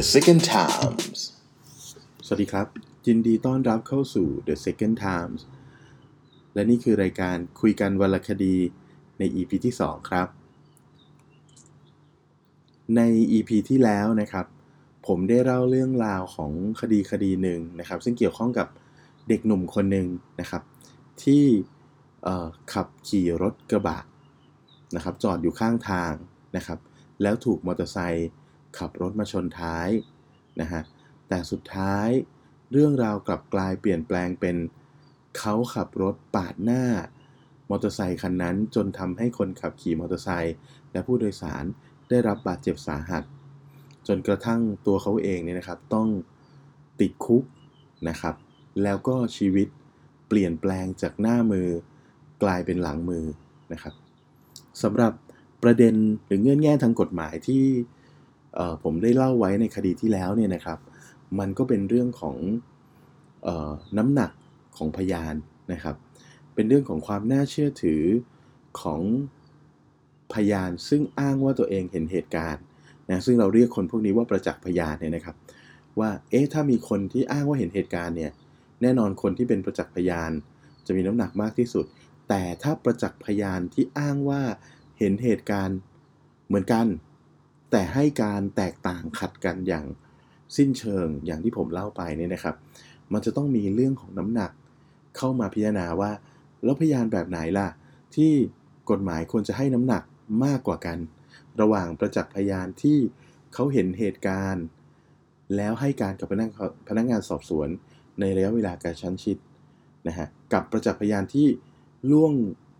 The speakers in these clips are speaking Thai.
The Second Times สวัสดีครับ ยินดีต้อนรับเข้าสู่ The Second Times และนี่คือรายการคุยกันวันละคดีใน EP ที่ 2 ครับ ใน EP ที่แล้วนะครับ ผมได้เล่าเรื่องราวของคดีคดีหนึ่งนะครับ ซึ่งเกี่ยวข้องกับเด็กหนุ่มคนหนึ่งนะครับ ที่ขับขี่รถกระบะนะครับ จอดอยู่ข้างทางนะครับ แล้วถูกมอเตอร์ไซค์ ขับรถมาชนท้ายนะฮะแต่สุดท้ายเรื่องราวกลับกลายเปลี่ยนแปลงเป็น เขาขับรถปาดหน้ามอเตอร์ไซคันนั้นจนทำให้คนขับขี่มอเตอร์ไซค์และผู้โดยสารได้รับบาดเจ็บสาหัส จนกระทั่งตัวเขาเองเนี่ยนะครับต้องติดคุกนะครับ แล้วก็ชีวิตเปลี่ยนแปลงจากหน้ามือกลายเป็นหลังมือนะครับสำหรับประเด็นหรือเงื่อนแง่ทางกฎหมายที่ ผมได้เล่าไว้ในคดีที่แล้วเนี่ยนะครับ มันก็เป็นเรื่องของออน้ำหนักของพยานนะครับ เป็นเรื่องของความน่าเชื่อถือของพยานซึ่งอ้างว่าตัวเองเห็นเหตุการณ์นะซึ่งเราเรียกคนพวกนี้ว่าประจักษ์พยานเนี่ยนะครับ ว่าเอ๊ะถ้ามีคนที่อ้างว่าเห็นเหตุการณ์เนี่ยแน่นอนคนที่เป็นประจักษ์พยาน จะมีน้ำหนักมากที่สุด แต่ถ้าประจักษ์พยานที่อ้างว่าเห็นเหตุการณ์เหมือนกัน แต่ให้การแตกต่างขัดกันอย่างสิ้นเชิงอย่างที่ผมเล่าไปเนี่ยนะครับ มันจะต้องมีเรื่องของน้ำหนักเข้ามาพิจารณาว่า แล้วพยานแบบไหนล่ะ ที่กฎหมายควรจะให้น้ำหนักมากกว่ากัน ระหว่างประจักษ์พยานที่เขาเห็นเหตุการณ์ แล้วให้การกับพนักพนักงานสอบสวน ในระยะเวลากระชั้นชิดนะฮะกับประจักษ์พยานที่ล่วง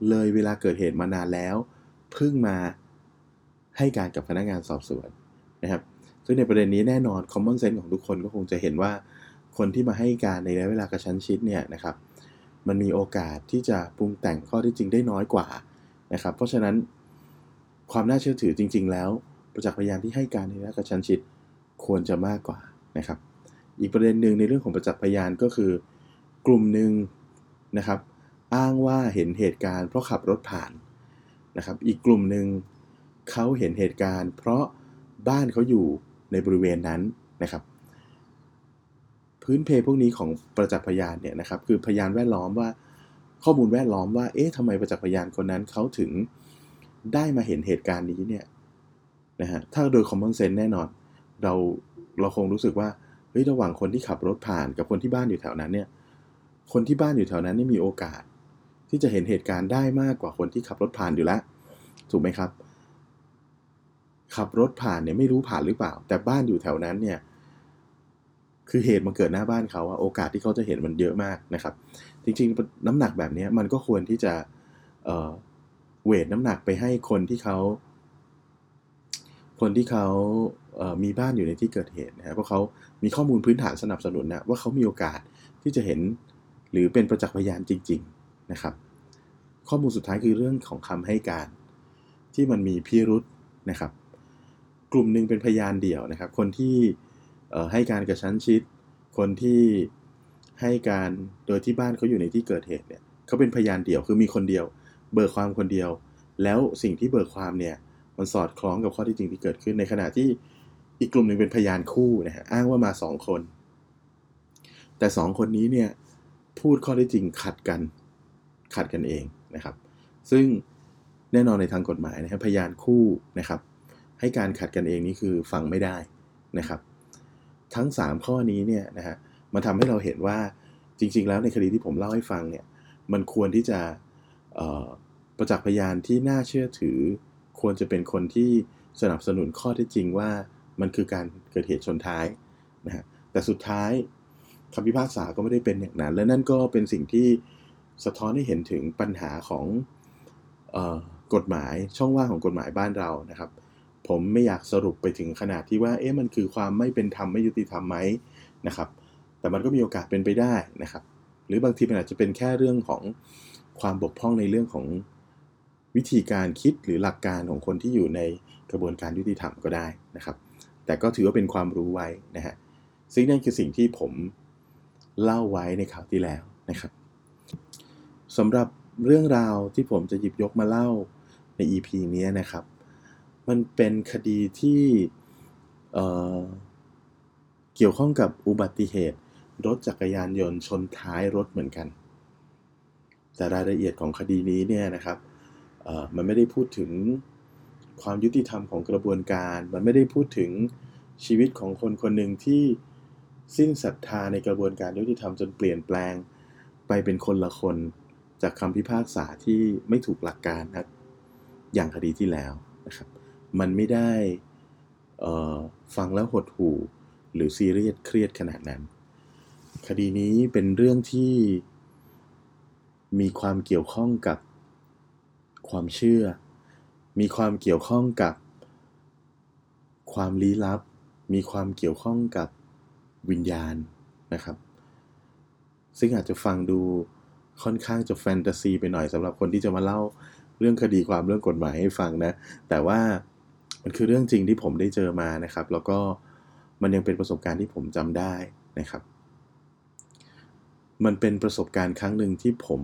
เลยเวลาเกิดเหตุมานานแล้ว เพิ่งมา ให้การกับพนักงานสอบสวนนะครับ ซึ่งในประเด็นนี้แน่นอน common sense ของทุกคนก็คงจะเห็นว่าคนที่มาให้การในระยะเวลากระชั้นชิดเนี่ยนะครับ มันมีโอกาสที่จะปรุงแต่งข้อที่จริงได้น้อยกว่านะครับ เพราะฉะนั้นความน่าเชื่อถือจริง ๆ แล้วประจักษ์พยานที่ให้การในระยะกระชั้นชิดควรจะมากกว่านะครับ อีกประเด็นหนึ่งในเรื่องของประจักษ์พยานก็คือกลุ่มหนึ่งนะครับ อ้างว่าเห็นเหตุการณ์เพราะขับรถผ่านนะครับ อีกกลุ่มหนึ่ง เขาเห็นเหตุการณ์ เพราะบ้านเขาอยู่ในบริเวณนั้นนะครับ พื้นเพพวกนี้ของประจักษ์พยานเนี่ยนะครับ คือพยานแวดล้อมว่าข้อมูลแวดล้อมว่า เอ๊ะทำไมประจักษ์พยานคนนั้นเขาถึงได้มาเห็นเหตุการณ์นี้เนี่ยนะฮะถ้าโดย common sense แน่นอน เราเราคงรู้สึกว่าเฮ้ยระหว่างคนที่ขับรถผ่านกับคนที่บ้านอยู่แถวนั้นเนี่ย คนที่บ้านอยู่แถวนั้นนี่มีโอกาส ที่จะเห็นเหตุการณ์ได้มากกว่าคนที่ขับรถผ่านอยู่แล้ว ถูกไหมครับ ขับรถผ่านเนี่ยไม่รู้ผ่านหรือเปล่า แต่บ้านอยู่แถวนั้นเนี่ยคือเหตุมันเกิดหน้าบ้านเขาอะโอกาสที่เขาจะเห็นมันเยอะมากนะครับ จริงๆ น้ำหนักแบบนี้มันก็ควรที่จะเเวทน้ำหนักไปให้คนที่เขาคนที่เขาเมีบ้านอยู่ในที่เกิดเหตุนะครับเพราะเขามีข้อมูลพื้นฐานสนับสนุนนะว่าเขามีโอกาสที่จะเห็นหรือเป็นประจักษ์พยานจริง ๆนะครับ ข้อมูลสุดท้ายคือเรื่องของคำให้การที่มันมีพิรุษนะครับ กลุ่มหนึ่งเป็นพยานเดี่ยวนะครับ คนที่ให้การกระชั้นชิด คนที่ให้การโดยที่บ้านเขาอยู่ในที่เกิดเหตุเนี่ยเขาเป็นพยานเดี่ยวคือมีคนเดียว เบิกความคนเดียว แล้วสิ่งที่เบิกความเนี่ยมันสอดคล้องกับข้อที่จริงที่เกิดขึ้นในขณะที่อีกกลุ่มหนึ่งเป็นพยานคู่นะฮะอ้างว่ามาสองคน แต่สองคนนี้เนี่ยพูดข้อที่จริงขัดกันขัดกันเองนะครับ ซึ่งแน่นอนในทางกฎหมายนะครับพยานคู่นะครับ ให้การขัดกันเองนี่คือฟังไม่ได้นะครับ ทั้ง 3 ข้อนี้เนี่ยนะฮะมันทำให้เราเห็นว่าจริง ๆ แล้วในคดีที่ผมเล่าให้ฟังเนี่ยมันควรที่จะประจักษ์พยานที่น่าเชื่อถือ ควรจะเป็นคนที่สนับสนุนข้อเท็จจริงว่ามันคือการเกิดเหตุชนท้ายนะฮะแต่สุดท้ายคำพิพากษาก็ไม่ได้เป็นอย่างนั้น และนั่นก็เป็นสิ่งที่สะท้อนให้เห็นถึงปัญหาของออกฎหมายช่องว่างของกฎหมายบ้านเรานะครับ ผมไม่อยากสรุปไปถึงขนาดที่ว่าเอ๊ะมันคือความไม่เป็นธรรมไม่ยุติธรรมไหมนะครับ แต่มันก็มีโอกาสเป็นไปได้นะครับ หรือบางทีมันอาจจะเป็นแค่เรื่องของความบกพร่องในเรื่องของวิธีการคิดหรือหลักการของคนที่อยู่ในกระบวนการยุติธรรมก็ได้นะครับ แต่ก็ถือว่าเป็นความรู้ไว้นะฮะซึ่งนั่นคือสิ่งที่ผมเล่าไว้ในข่าวที่แล้วนะครับสำหรับเรื่องราวที่ผมจะหยิบยกมาเล่าใน EP นี้นะครับ มันเป็นคดีที่เกี่ยวข้องกับอุบัติเหตุ รถจักรยานยนต์ชนท้ายรถเหมือนกัน แต่รายละเอียดของคดีนี้เนี่ยนะครับมันไม่ได้พูดถึงความยุติธรรมของกระบวนการ มันไม่ได้พูดถึงชีวิตของคนคนหนึ่งที่สิ้นศรัทธาในกระบวนการยุติธรรมจนเปลี่ยนแปลงไปเป็นคนละคนจากคำพิพากษาที่ไม่ถูกหลักการครับอย่างคดีที่แล้วนะครับ มันไม่ได้ฟังแล้วหดหู่ หรือซีเรียสเครียดขนาดนั้น คดีนี้เป็นเรื่องที่มีความเกี่ยวข้องกับความเชื่อ มีความเกี่ยวข้องกับความลี้ลับ มีความเกี่ยวข้องกับวิญญาณนะครับ ซึ่งอาจจะฟังดูค่อนข้างจะแฟนตาซีไปหน่อยสำหรับคนที่จะมาเล่าเรื่องคดีความเรื่องกฎหมายให้ฟังนะ แต่ว่า มันคือเรื่องจริงที่ผมได้เจอมานะครับ แล้วก็มันยังเป็นประสบการณ์ที่ผมจำได้นะครับ มันเป็นประสบการณ์ครั้งหนึ่งที่ผม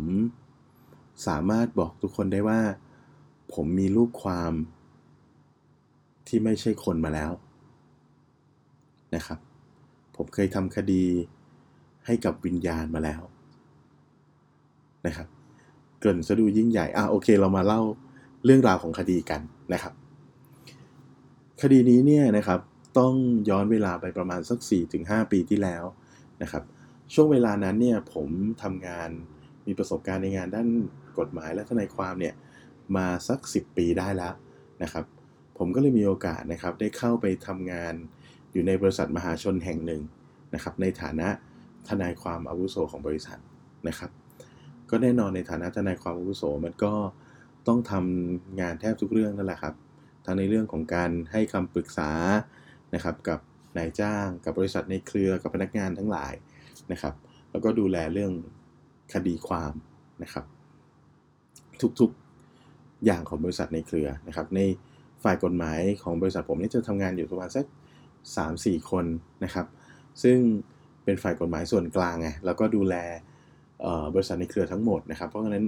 สามารถบอกทุกคนได้ว่า ผมมีลูกความที่ไม่ใช่คนมาแล้วนะครับ ผมเคยทำคดีให้กับวิญญาณมาแล้วนะครับ เกินซะดูยิ่งใหญ่อะโอเค เรามาเล่าเรื่องราวของคดีกันนะครับ คดีนี้เนี่ยนะครับต้องย้อนเวลาไปประมาณสัก 4-5 ปีที่แล้วนะครับ ช่วงเวลานั้นเนี่ยผมทำงานมีประสบการณ์ในงานด้านกฎหมายและทนายความเนี่ยมาสัก 10 ปีได้แล้วนะครับ ผมก็เลยมีโอกาสนะครับได้เข้าไปทำงานอยู่ในบริษัทมหาชนแห่งหนึ่งนะครับ ในฐานะทนายความอาวุโสของบริษัทนะครับ ก็แน่นอนในฐานะทนายความอาวุโสมันก็ต้องทำงานแทบทุกเรื่องนั่นแหละครับ ทั้งในเรื่องของการให้คำปรึกษานะครับกับนายจ้างกับบริษัทในเครือกับพนักงานทั้งหลายนะครับ แล้วก็ดูแลเรื่องคดีความนะครับ ทุกๆอย่างของบริษัทในเครือนะครับ ในฝ่ายกฎหมายของบริษัทผมนี่จะทำงานอยู่ประมาณสัก3-4 คนนะครับ ซึ่งเป็นฝ่ายกฎหมายส่วนกลางไงแล้วก็ดูแลบริษัทในเครือทั้งหมดนะครับ เพราะฉะนั้น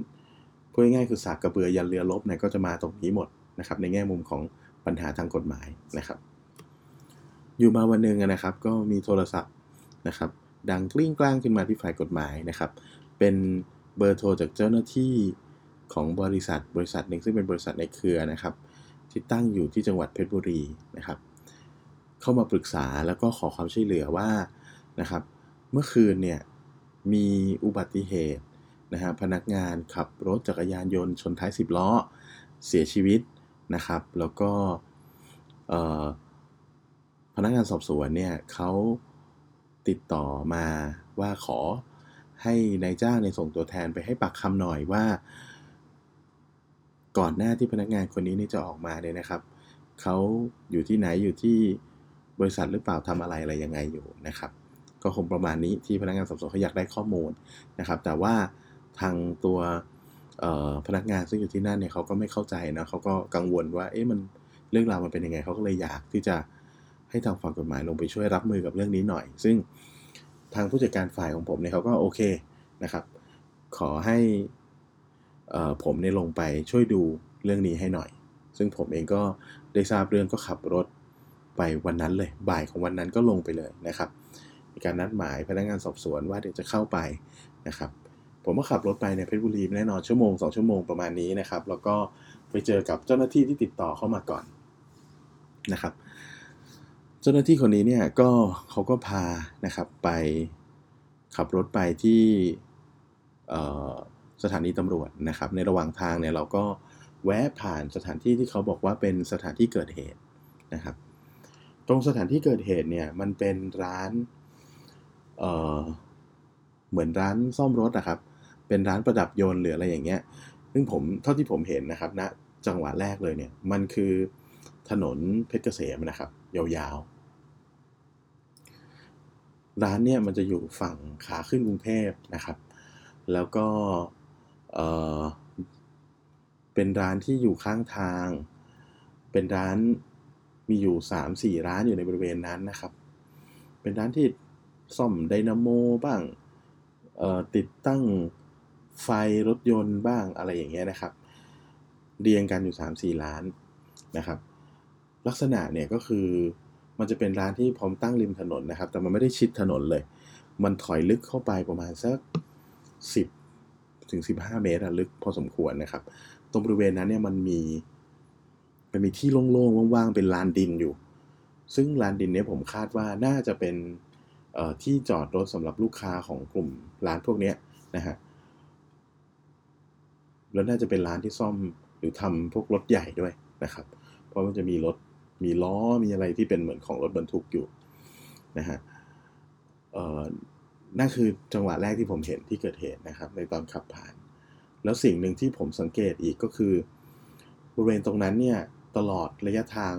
พูดง่ายๆคือสากกระเบือยันเรือลบเนี่ยก็จะมาตรงนี้หมด นะครับในแง่มุมของปัญหาทางกฎหมายนะครับ อยู่มาวันหนึ่งนะครับ ก็มีโทรศัพท์นะครับ ดังกลิ้งกลางขึ้นมาที่ฝ่ายกฎหมายนะครับ เป็นเบอร์โทรจากเจ้าหน้าที่ของบริษัทบริษัทหนึ่งซึ่งเป็นบริษัทในเครือนะครับ ที่ตั้งอยู่ที่จังหวัดเพชรบุรีนะครับ เข้ามาปรึกษาแล้วก็ขอความช่วยเหลือว่านะครับ เมื่อคืนเนี่ยมีอุบัติเหตุนะฮะพนักงานขับรถจักรยานยนต์ชนท้าย 10 ล้อ เสียชีวิต นะครับ แล้วก็พนักงานสอบสวนเนี่ยเขาติดต่อมาว่าขอให้นายจ้างในส่งตัวแทนไปให้ปากคำหน่อยว่า ก่อนหน้าที่พนักงานคนนี้นี่จะออกมาเนี่ยนะครับเขาอยู่ที่ไหนอยู่ที่บริษัทหรือเปล่าทำอะไรอะไรยังไงอยู่นะครับ ก็คงประมาณนี้ที่พนักงานสอบสวนเขาอยากได้ข้อมูลนะครับ แต่ว่าทางตัว พนักงานซึ่งอยู่ที่นั่นเนี่ยเขาก็ไม่เข้าใจนะเขาก็กังวลว่าเอ๊ะมันเรื่องราวมันเป็นยังไงเขาก็เลยอยากที่จะให้ทางฝ่ายกฎหมายลงไปช่วยรับมือกับเรื่องนี้หน่อย ซึ่งทางผู้จัดการฝ่ายของผมเนี่ยเขาก็โอเคนะครับ ขอให้ผมเนี่ยลงไปช่วยดูเรื่องนี้ให้หน่อย ซึ่งผมเองก็ได้ทราบเรื่องก็ขับรถไปวันนั้นเลย บ่ายของวันนั้นก็ลงไปเลยนะครับ มีการนัดหมายพนักงานสอบสวนว่าเดี๋ยวจะเข้าไปนะครับ ผมก็ขับรถไปในเพชรบุรีแน่นอนชั่วโมง2ชั่วโมงประมาณนี้นะครับ แล้วก็ไปเจอกับเจ้าหน้าที่ที่ติดต่อเข้ามาก่อนนะครับ เจ้าหน้าที่คนนี้เนี่ยก็เขาก็พานะครับไปขับรถไปที่สถานีตำรวจนะครับ ในระหว่างทางเนี่ยเราก็แวะผ่านสถานที่ที่เขาบอกว่าเป็นสถานที่เกิดเหตุนะครับ ตรงสถานที่เกิดเหตุเนี่ยมันเป็นร้านเเหมือนร้านซ่อมรถนะครับ เป็นร้านประดับยนต์หรืออะไรอย่างเงี้ยซึ่งผมเท่าที่ผมเห็นนะครับณนะจังหวะแรกเลยเนี่ยมันคือถนนเพชรเกษมนะครับ ยาวๆ ร้านเนี่ยมันจะอยู่ฝั่งขาขึ้นกรุงเทพนะครับ แล้วก็เออเป็นร้านที่อยู่ข้างทาง เป็นร้านมีอยู่ 3-4 ร้านอยู่ในบริเวณนั้นนะครับ เป็นร้านที่ซ่อมไดนาโมบ้างติดตั้ง ไฟรถยนต์บ้างอะไรอย่างเงี้ยนะครับ เรียงกันอยู่ 3-4 ล้านนะครับ ลักษณะเนี่ยก็คือมันจะเป็นร้านที่พร้อมตั้งริมถนนนะครับ แต่มันไม่ได้ชิดถนนเลย มันถอยลึกเข้าไปประมาณสักสิบถึงสิบห้าเมตรลึกพอสมควรนะครับ ตรงบริเวณนั้นเนี่ยมันมีมันมีที่โล่งๆว่างๆเป็นลานดินอยู่ ซึ่งลานดินเนี่ยผมคาดว่าน่าจะเป็นที่จอดรถสำหรับลูกค้าของกลุ่มร้านพวกนี้นะฮะ แล้วน่าจะเป็นร้านที่ซ่อมหรือทำพวกรถใหญ่ด้วยนะครับ เพราะมันจะมีรถมีล้อมีอะไรที่เป็นเหมือนของรถบรรทุกอยู่นะฮะเอ่อนั่นคือจังหวะแรกที่ผมเห็นที่เกิดเหตุนะครับ ในตอนขับผ่าน แล้วสิ่งหนึ่งที่ผมสังเกตอีกก็คือบริเวณตรงนั้นเนี่ยตลอดระยะทาง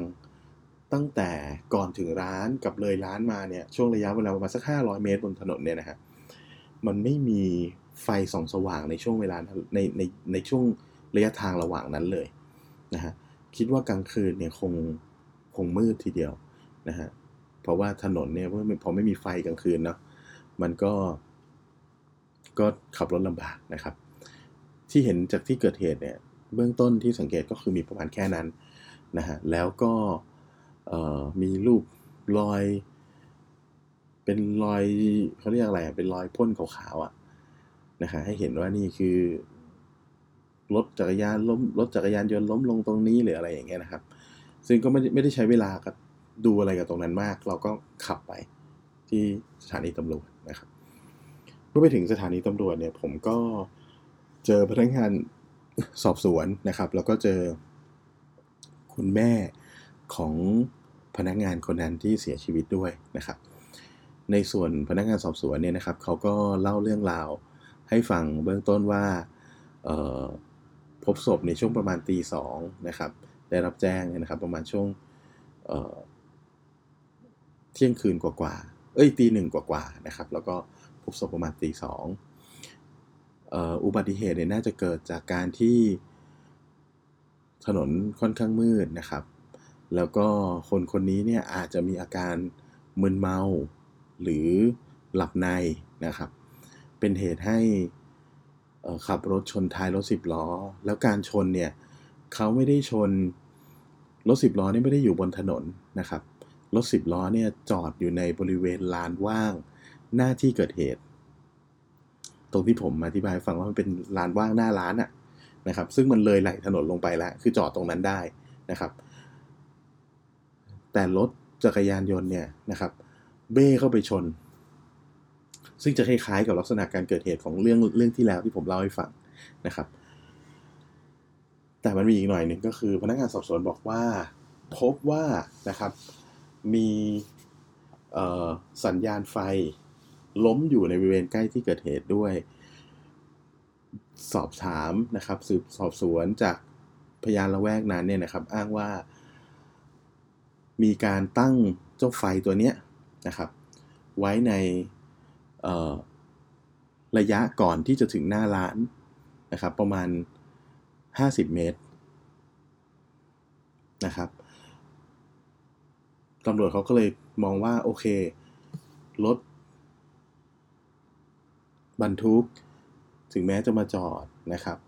ตั้งแต่ก่อนถึงร้านกับเลยร้านมาเนี่ยช่วงระยะเวลาประมาณสัก500 เมตรบนถนนเนี่ยนะฮะมันไม่มี ไฟส่องสว่างในช่วงเวลาในในในช่วงระยะทางระหว่างนั้นเลยนะฮะคิดว่ากลางคืนเนี่ยคงคงมืดทีเดียวนะฮะเพราะว่าถนนเนี่ยพอไม่มีไฟกลางคืนเนาะมันก็ ก็ขับรถลำบากนะครับ ที่เห็นจากที่เกิดเหตุเนี่ยเบื้องต้นที่สังเกตก็คือมีประมาณแค่นั้นนะฮะแล้วก็มีรูปรอย เป็นรอยเขาเรียกอะไรเป็นรอยพ่นขาวๆอะ นะฮะให้เห็นว่านี่คือรถจักรยานล้มรถจักรยานยนต์ล้มลงตรงนี้หรืออะไรอย่างเงี้ยนะครับ ซึ่งก็ไม่ไม่ได้ใช้เวลากับดูอะไรกับตรงนั้นมาก เราก็ขับไปที่สถานีตำรวจนะครับเมื่อไปถึงสถานีตำรวจเนี่ย ผมก็เจอพนักงานสอบสวนนะครับ แล้วก็เจอคุณแม่ของพนักงานคนนั้นที่เสียชีวิตด้วยนะครับ ในส่วนพนักงานสอบสวนเนี่ยนะครับเขาก็เล่าเรื่องราว ให้ฟังเบื้องต้นว่าพบศพในช่วงประมาณตีสองนะครับ ได้รับแจ้งนะครับ ประมาณช่วงเที่ยงคืนกว่าๆเอ้ยตีหนึ่งกว่าๆนะครับ แล้วก็พบศพประมาณตีสองอุบัติเหตุเนี่ยน่าจะเกิดจากการที่ถนนค่อนข้างมืดนะครับ แล้วก็คนคนนี้เนี่ยอาจจะมีอาการมึนเมาหรือหลับในนะครับ เป็นเหตุให้ขับรถชนท้ายรถสิบล้อ แล้วการชนเนี่ยเขาไม่ได้ชนรถสิบล้อนี่ไม่ได้อยู่บนถนนนะครับรถสิบล้อเนี่ยจอดอยู่ในบริเวณลานว่างหน้าที่เกิดเหตุ ตรงที่ผมอธิบายฟังว่ามันเป็นลานว่างหน้าร้านอะนะครับ ซึ่งมันเลยไหลถนนลงไปแล้วคือจอดตรงนั้นได้นะครับ แต่รถจักรยานยนต์เนี่ยนะครับ เบ้เข้าไปชน ซึ่งจะคล้ายๆกับลักษณะการเกิดเหตุของเรื่องเรื่องที่แล้วที่ผมเล่าให้ฟังนะครับ แต่มันมีอีกหน่อยหนึ่งก็คือพนักงานสอบสวนบอกว่า พบว่านะครับมีสัญญาณไฟล้มอยู่ในบริเวณใกล้ที่เกิดเหตุด้วย สอบถามนะครับ สืบสอบสวนจากพยานละแวกนั้นเนี่ยนะครับ อ้างว่า มีการตั้งเจ้าไฟตัวเนี้ยนะครับ ไว้ใน ระยะก่อนที่จะถึงหน้าร้านนะครับประมาณ 50 เมตรนะครับตำรวจเขาก็เลยมองว่า โอเค รถบรรทุก ถึงแม้จะมาจอดนะครับ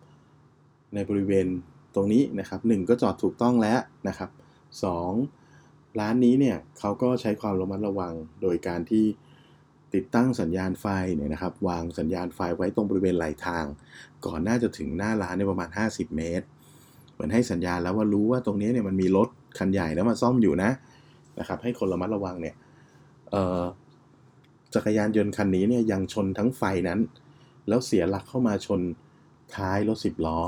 ในบริเวณตรงนี้นะครับหก็จอดถูกต้องแล้วนะครับสองร้านนี้เนี่ยเขาก็ใช้ความระมัดระวังโดยการที่ ติดตั้งสัญญาณไฟเนี่ยนะครับวางสัญญาณไฟไว้ตรงบริเวณไหลทาง ก่อนน่าจะถึงหน้าร้านในประมาณ 50 เมตร เหมือนให้สัญญาณแล้วว่ารู้ว่าตรงนี้เนี่ยมันมีรถคันใหญ่แล้วมาซ่อมอยู่นะนะครับให้คนระมัดระวังเนี่ยจักรยานยนต์คันนี้เนี่ยยังชนทั้งไฟนั้น แล้วเสียหลักเข้ามาชนท้ายรถสิบล้อ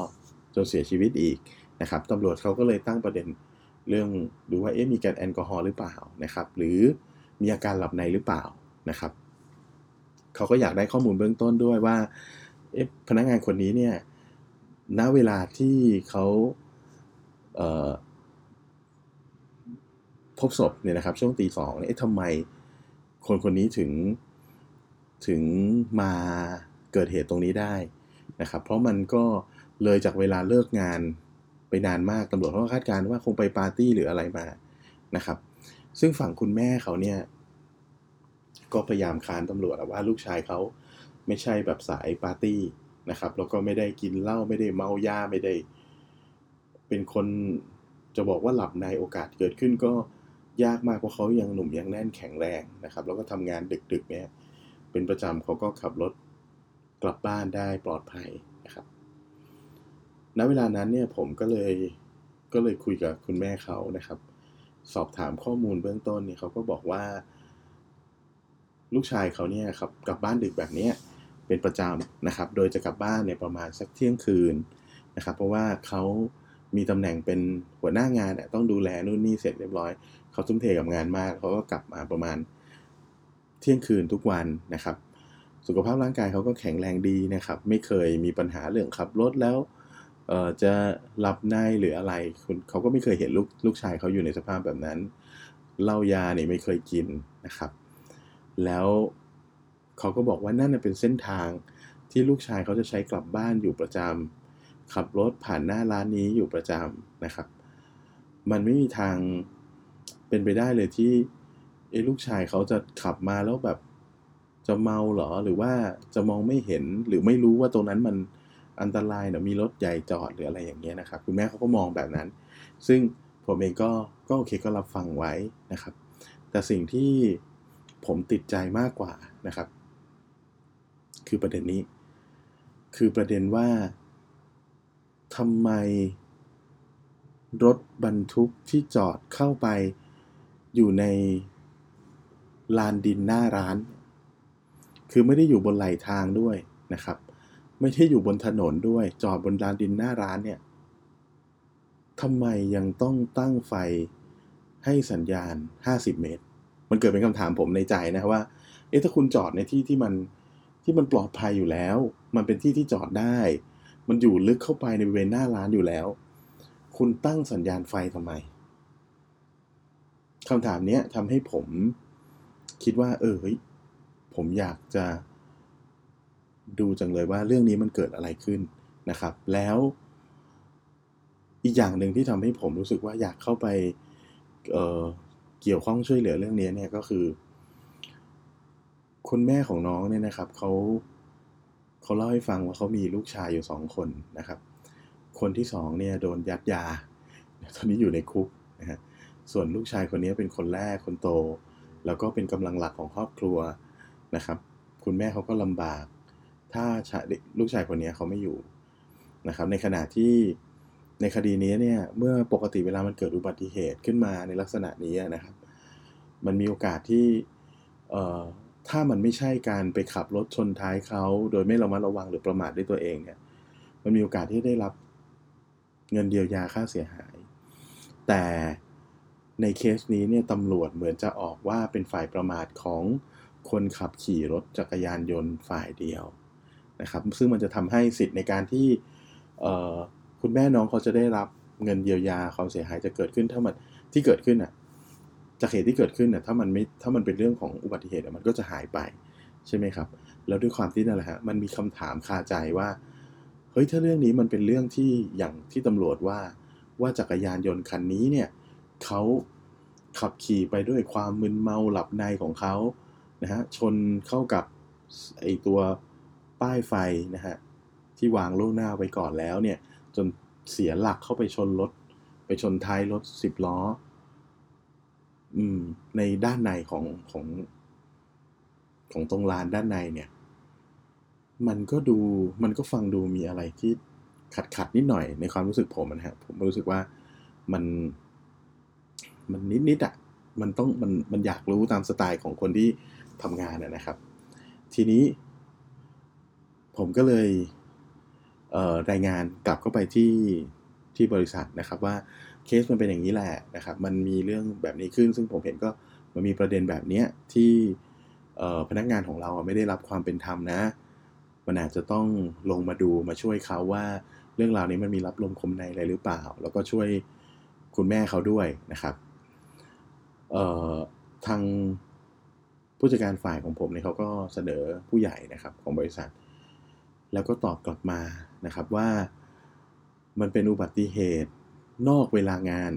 จนเสียชีวิตอีกนะครับตำรวจเขาก็เลยตั้งประเด็นเรื่องดูว่าเอ๊ะมีการแอลกอฮอล์หรือเปล่านะครับ หรือมีอาการหลับในหรือเปล่านะครับ เขาก็อยากได้ข้อมูลเบื้องต้นด้วยว่าพนักงานคนนี้เนี่ยณเวลาที่เขาเพบศพเนี่ยนะครับ ช่วงตีสองเอ๊ะทำไมคนคนนี้ถึงถึงมาเกิดเหตุตรงนี้ได้นะครับ เพราะมันก็เลยจากเวลาเลิกงานไปนานมากตำรวจเขาคาดการณ์ว่าคงไปปาร์ตี้หรืออะไรมานะครับ ซึ่งฝั่งคุณแม่เขาเนี่ย ก็พยายามคานตำรวจว่าลูกชายเขาไม่ใช่แบบสายปาร์ตี้นะครับแล้วก็ไม่ได้กินเหล้าไม่ได้เมายาไม่ได้ เป็นคนจะบอกว่าหลับในโอกาสเกิดขึ้นก็ยากมากเพราะเขายังหนุ่มยังแน่นแข็งแรงนะครับ แล้วก็ทำงานดึกๆเนี่ยเป็นประจำเขาก็ขับรถกลับบ้านได้ปลอดภัยนะครับณเวลานั้นเนี่ยผมก็เลยก็เลยคุยกับคุณแม่เขานะครับ สอบถามข้อมูลเบื้องต้นเนี่ยเขาก็บอกว่า ลูกชายเขาเนี่ยครับกลับบ้านดึกแบบนี้เป็นประจำนะครับ โดยจะกลับบ้านเนี่ยประมาณสักเที่ยงคืนนะครับ เพราะว่าเขามีตำแหน่งเป็นหัวหน้างานเนี่ยต้องดูแลนู่นนี่เสร็จเรียบร้อย เขาทุ่มเทกับงานมากเขาก็กลับมาประมาณเที่ยงคืนทุกวันนะครับ สุขภาพร่างกายเขาก็แข็งแรงดีนะครับ ไม่เคยมีปัญหาเรื่องขับรถแล้วเออจะหลับในหรืออะไรคุณเขาก็ไม่เคยเห็นลูกลูกชายเขาอยู่ในสภาพแบบนั้นเหล้ายาเนี่ยไม่เคยกินนะครับ แล้วเขาก็บอกว่านั่นเป็นเส้นทางที่ลูกชายเขาจะใช้กลับบ้านอยู่ประจำขับรถผ่านหน้าร้านนี้อยู่ประจำนะครับ มันไม่มีทางเป็นไปได้เลยที่ไอ้ลูกชายเขาจะขับมาแล้วแบบจะเมาเหรอหรือว่าจะมองไม่เห็นหรือไม่รู้ว่าตรงนั้นมันอันตรายเนะมีรถใหญ่จอดหรืออะไรอย่างเงี้ยนะครับ คุณแม่เขาก็มองแบบนั้น ซึ่งผมเองก็ก็โอเคก็รับฟังไว้นะครับ แต่สิ่งที่ ผมติดใจมากกว่านะครับ คือประเด็นนี้ คือประเด็นว่าทำไมรถบรรทุกที่จอดเข้าไปอยู่ในลานดินหน้าร้าน คือไม่ได้อยู่บนไหลทางด้วยนะครับ ไม่ได้อยู่บนถนนด้วย จอดบนลานดินหน้าร้านเนี่ยทำไมยังต้องตั้งไฟให้สัญญาณ 50 เมตร มันเกิดเป็นคำถามผมในใจนะว่า เอ๊ะถ้าคุณจอดในที่ที่มันที่มันปลอดภัยอยู่แล้ว มันเป็นที่ที่จอดได้ มันอยู่ลึกเข้าไปในบริเวณหน้าร้านอยู่แล้ว คุณตั้งสัญญาณไฟทำไมคำถามเนี้ยทำให้ผมคิดว่า เออผมอยากจะ ดูจังเลยว่าเรื่องนี้มันเกิดอะไรขึ้นนะครับ แล้วอีกอย่างหนึ่งที่ทำให้ผมรู้สึกว่าอยากเข้าไป เกี่ยวข้องช่วยเหลือเรื่องนี้เนี่ยก็คือ คุณแม่ของน้องเนี่ยนะครับเขาเขาเล่าให้ฟังว่าเขามีลูกชายอยู่สองคนนะครับ คนที่สองเนี่ยโดนยัดยา ตอนนี้อยู่ในคุกนะฮะส่วนลูกชายคนนี้เป็นคนแรกคนโต แล้วก็เป็นกำลังหลักของครอบครัวนะครับ คุณแม่เขาก็ลำบาก ถ้าลูกชายคนนี้เขาไม่อยู่นะครับ ในขณะที่ ในคดีนี้เนี่ยเมื่อปกติเวลามันเกิดอุบัติเหตุขึ้นมาในลักษณะนี้นะครับ มันมีโอกาสที่ถ้ามันไม่ใช่การไปขับรถชนท้ายเขาโดยไม่ระมัดระวังหรือประมาทด้วยตัวเองเนี่ยมันมีโอกาสที่ได้รับเงินเยียวยาค่าเสียหาย แต่ในเคสนี้เนี่ยตำรวจเหมือนจะออกว่าเป็นฝ่ายประมาทของคนขับขี่รถจักรยานยนต์ฝ่ายเดียวนะครับ ซึ่งมันจะทำให้สิทธิ์ในการที่ คุณแม่น้องเขาจะได้รับเงินเยียวยาความเสียหายจะเกิดขึ้นถ้ามันที่เกิดขึ้นอะจากเหตุที่เกิดขึ้นน่ะถ้ามันไม่ถ้ามันเป็นเรื่องของอุบัติเหตุมันก็จะหายไปใช่ไหมครับ แล้วด้วยความที่นั่นแหละฮะมันมีคำถามคาใจว่าเฮ้ยถ้าเรื่องนี้มันเป็นเรื่องที่อย่างที่ตำรวจว่าว่าจักรยานยนต์คันนี้เนี่ยเขาขับขี่ไปด้วยความมึนเมาหลับในของเขานะฮะชนเข้ากับไอตัวป้ายไฟนะฮะที่วางล่วงหน้าไว้ก่อนแล้วเนี่ย จนเสียหลักเข้าไปชนรถ ไปชนท้ายรถสิบล้อ อืม ในด้านในของของของตรงลานด้านในเนี่ย มันก็ดูมันก็ฟังดูมีอะไรที่ขัดขัดนิดหน่อยในความรู้สึกผมนะฮะผมรู้สึกว่ามัน มันนิดนิดอะมันต้องมันมันอยากรู้ตามสไตล์ของคนที่ทำงานนะครับ ทีนี้ ผมก็เลย รายงานกลับเข้าไปที่ที่บริษัทนะครับว่าเคสมันเป็นอย่างนี้แหละนะครับมันมีเรื่องแบบนี้ขึ้น ซึ่งผมเห็นก็มันมีประเด็นแบบนี้ที่พนักงานของเราไม่ได้รับความเป็นธรรมนะ มันอาจจะต้องลงมาดูมาช่วยเขาว่าเรื่องราวนี้มันมีรับลมคมในอะไรหรือเปล่า แล้วก็ช่วยคุณแม่เขาด้วยนะครับทางผู้จัดการฝ่ายของผมเนี่ยเขาก็เสนอผู้ใหญ่นะครับของบริษัท แล้วก็ตอบกลับมา นะครับว่ามันเป็นอุบัติเหตุนอกเวลางาน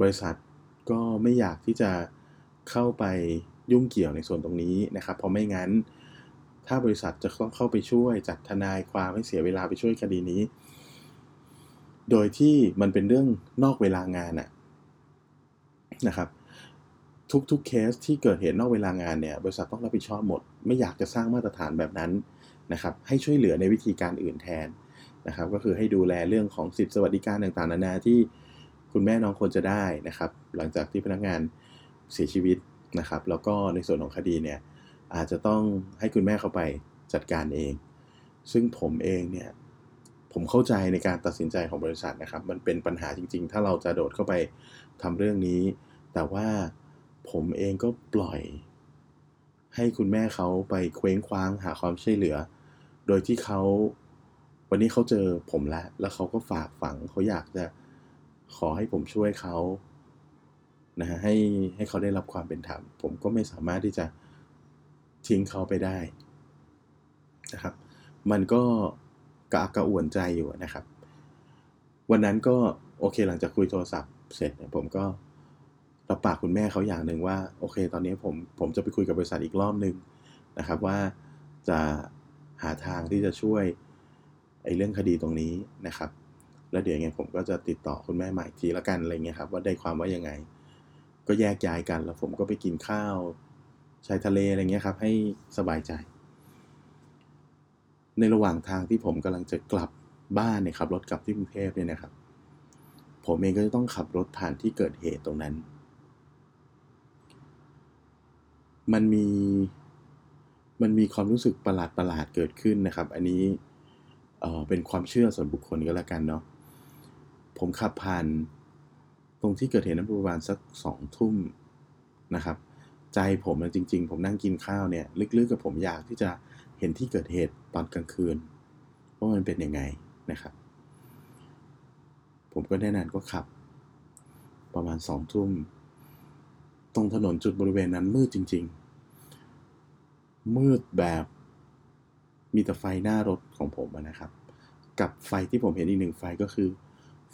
บริษัทก็ไม่อยากที่จะเข้าไปยุ่งเกี่ยวในส่วนตรงนี้นะครับ เพราะไม่งั้น ถ้าบริษัทจะต้องเข้าไปช่วยจัดทนายความให้เสียเวลาไปช่วยคดีนี้ โดยที่มันเป็นเรื่องนอกเวลางานอะนะครับทุกๆเคสที่เกิดเหตุนอกเวลางานเนี่ย บริษัทต้องรับผิดชอบหมด ไม่อยากจะสร้างมาตรฐานแบบนั้น นะครับให้ช่วยเหลือในวิธีการอื่นแทนนะครับ ก็คือให้ดูแลเรื่องของสิทธิสวัสดิการต่างๆนานาที่คุณแม่น้องควรจะได้นะครับ หลังจากที่พนักงานเสียชีวิตนะครับ แล้วก็ในส่วนของคดีเนี่ยอาจจะต้องให้คุณแม่เข้าไปจัดการเอง ซึ่งผมเองเนี่ยผมเข้าใจในการตัดสินใจของบริษัทนะครับ มันเป็นปัญหาจริง ๆ ถ้าเราจะโดดเข้าไปทำเรื่องนี้ แต่ว่าผมเองก็ปล่อย ให้คุณแม่เขาไปเคว้งคว้างหาความช่วยเหลือ โดยที่เขาวันนี้เขาเจอผมแล้ว แล้วเขาก็ฝากฝังเขาอยากจะขอให้ผมช่วยเขานะฮะให้ให้เขาได้รับความเป็นธรรมผมก็ไม่สามารถที่จะทิ้งเขาไปได้นะครับ มันก็กระอักกระอ่วนใจอยู่นะครับ วันนั้นก็โอเคหลังจากคุยโทรศัพท์เสร็จเนี่ยผมก็รับปากคุณแม่เขาอย่างหนึ่งว่า โอเค ตอนนี้ผมผมจะไปคุยกับบริษัทอีกรอบหนึ่งนะครับ ว่าจะ หาทางที่จะช่วยไอ้เรื่องคดีตรงนี้นะครับ แล้วเดี๋ยวยังไงผมก็จะติดต่อคุณแม่ใหม่ทีละกันอะไรเงี้ยครับว่าได้ความว่ายังไง ก็แยกย้ายกันแล้วผมก็ไปกินข้าวชายทะเลอะไรเงี้ยครับ ให้สบายใจ ในระหว่างทางที่ผมกำลังจะกลับบ้านเนี่ยครับรถกลับที่กรุงเทพเนี่ยนะครับ ผมเองก็จะต้องขับรถผ่านที่เกิดเหตุตรงนั้น มันมี มันมีความรู้สึกประหลาดประหลาดเกิดขึ้นนะครับ อันนี้เออเป็นความเชื่อส่วนบุคคลก็แล้วกันเนาะผมขับผ่าน ตรงที่เกิดเหตุนั้นประมาณสักสองทุ่มนะครับ ใจผมจริง ๆ ผมนั่งกินข้าวเนี่ย ลึกๆกับผมอยากที่จะเห็นที่เกิดเหตุตอนกลางคืนว่ามันเป็นยังไงนะครับ ผมก็แน่นอนก็ขับ ประมาณสองทุ่ม ตรงถนนจุดบริเวณนั้นมืดจริง ๆ มืดแบบมีแต่ไฟหน้ารถของผมนะครับ กับไฟที่ผมเห็นอีกหนึ่งไฟก็คือ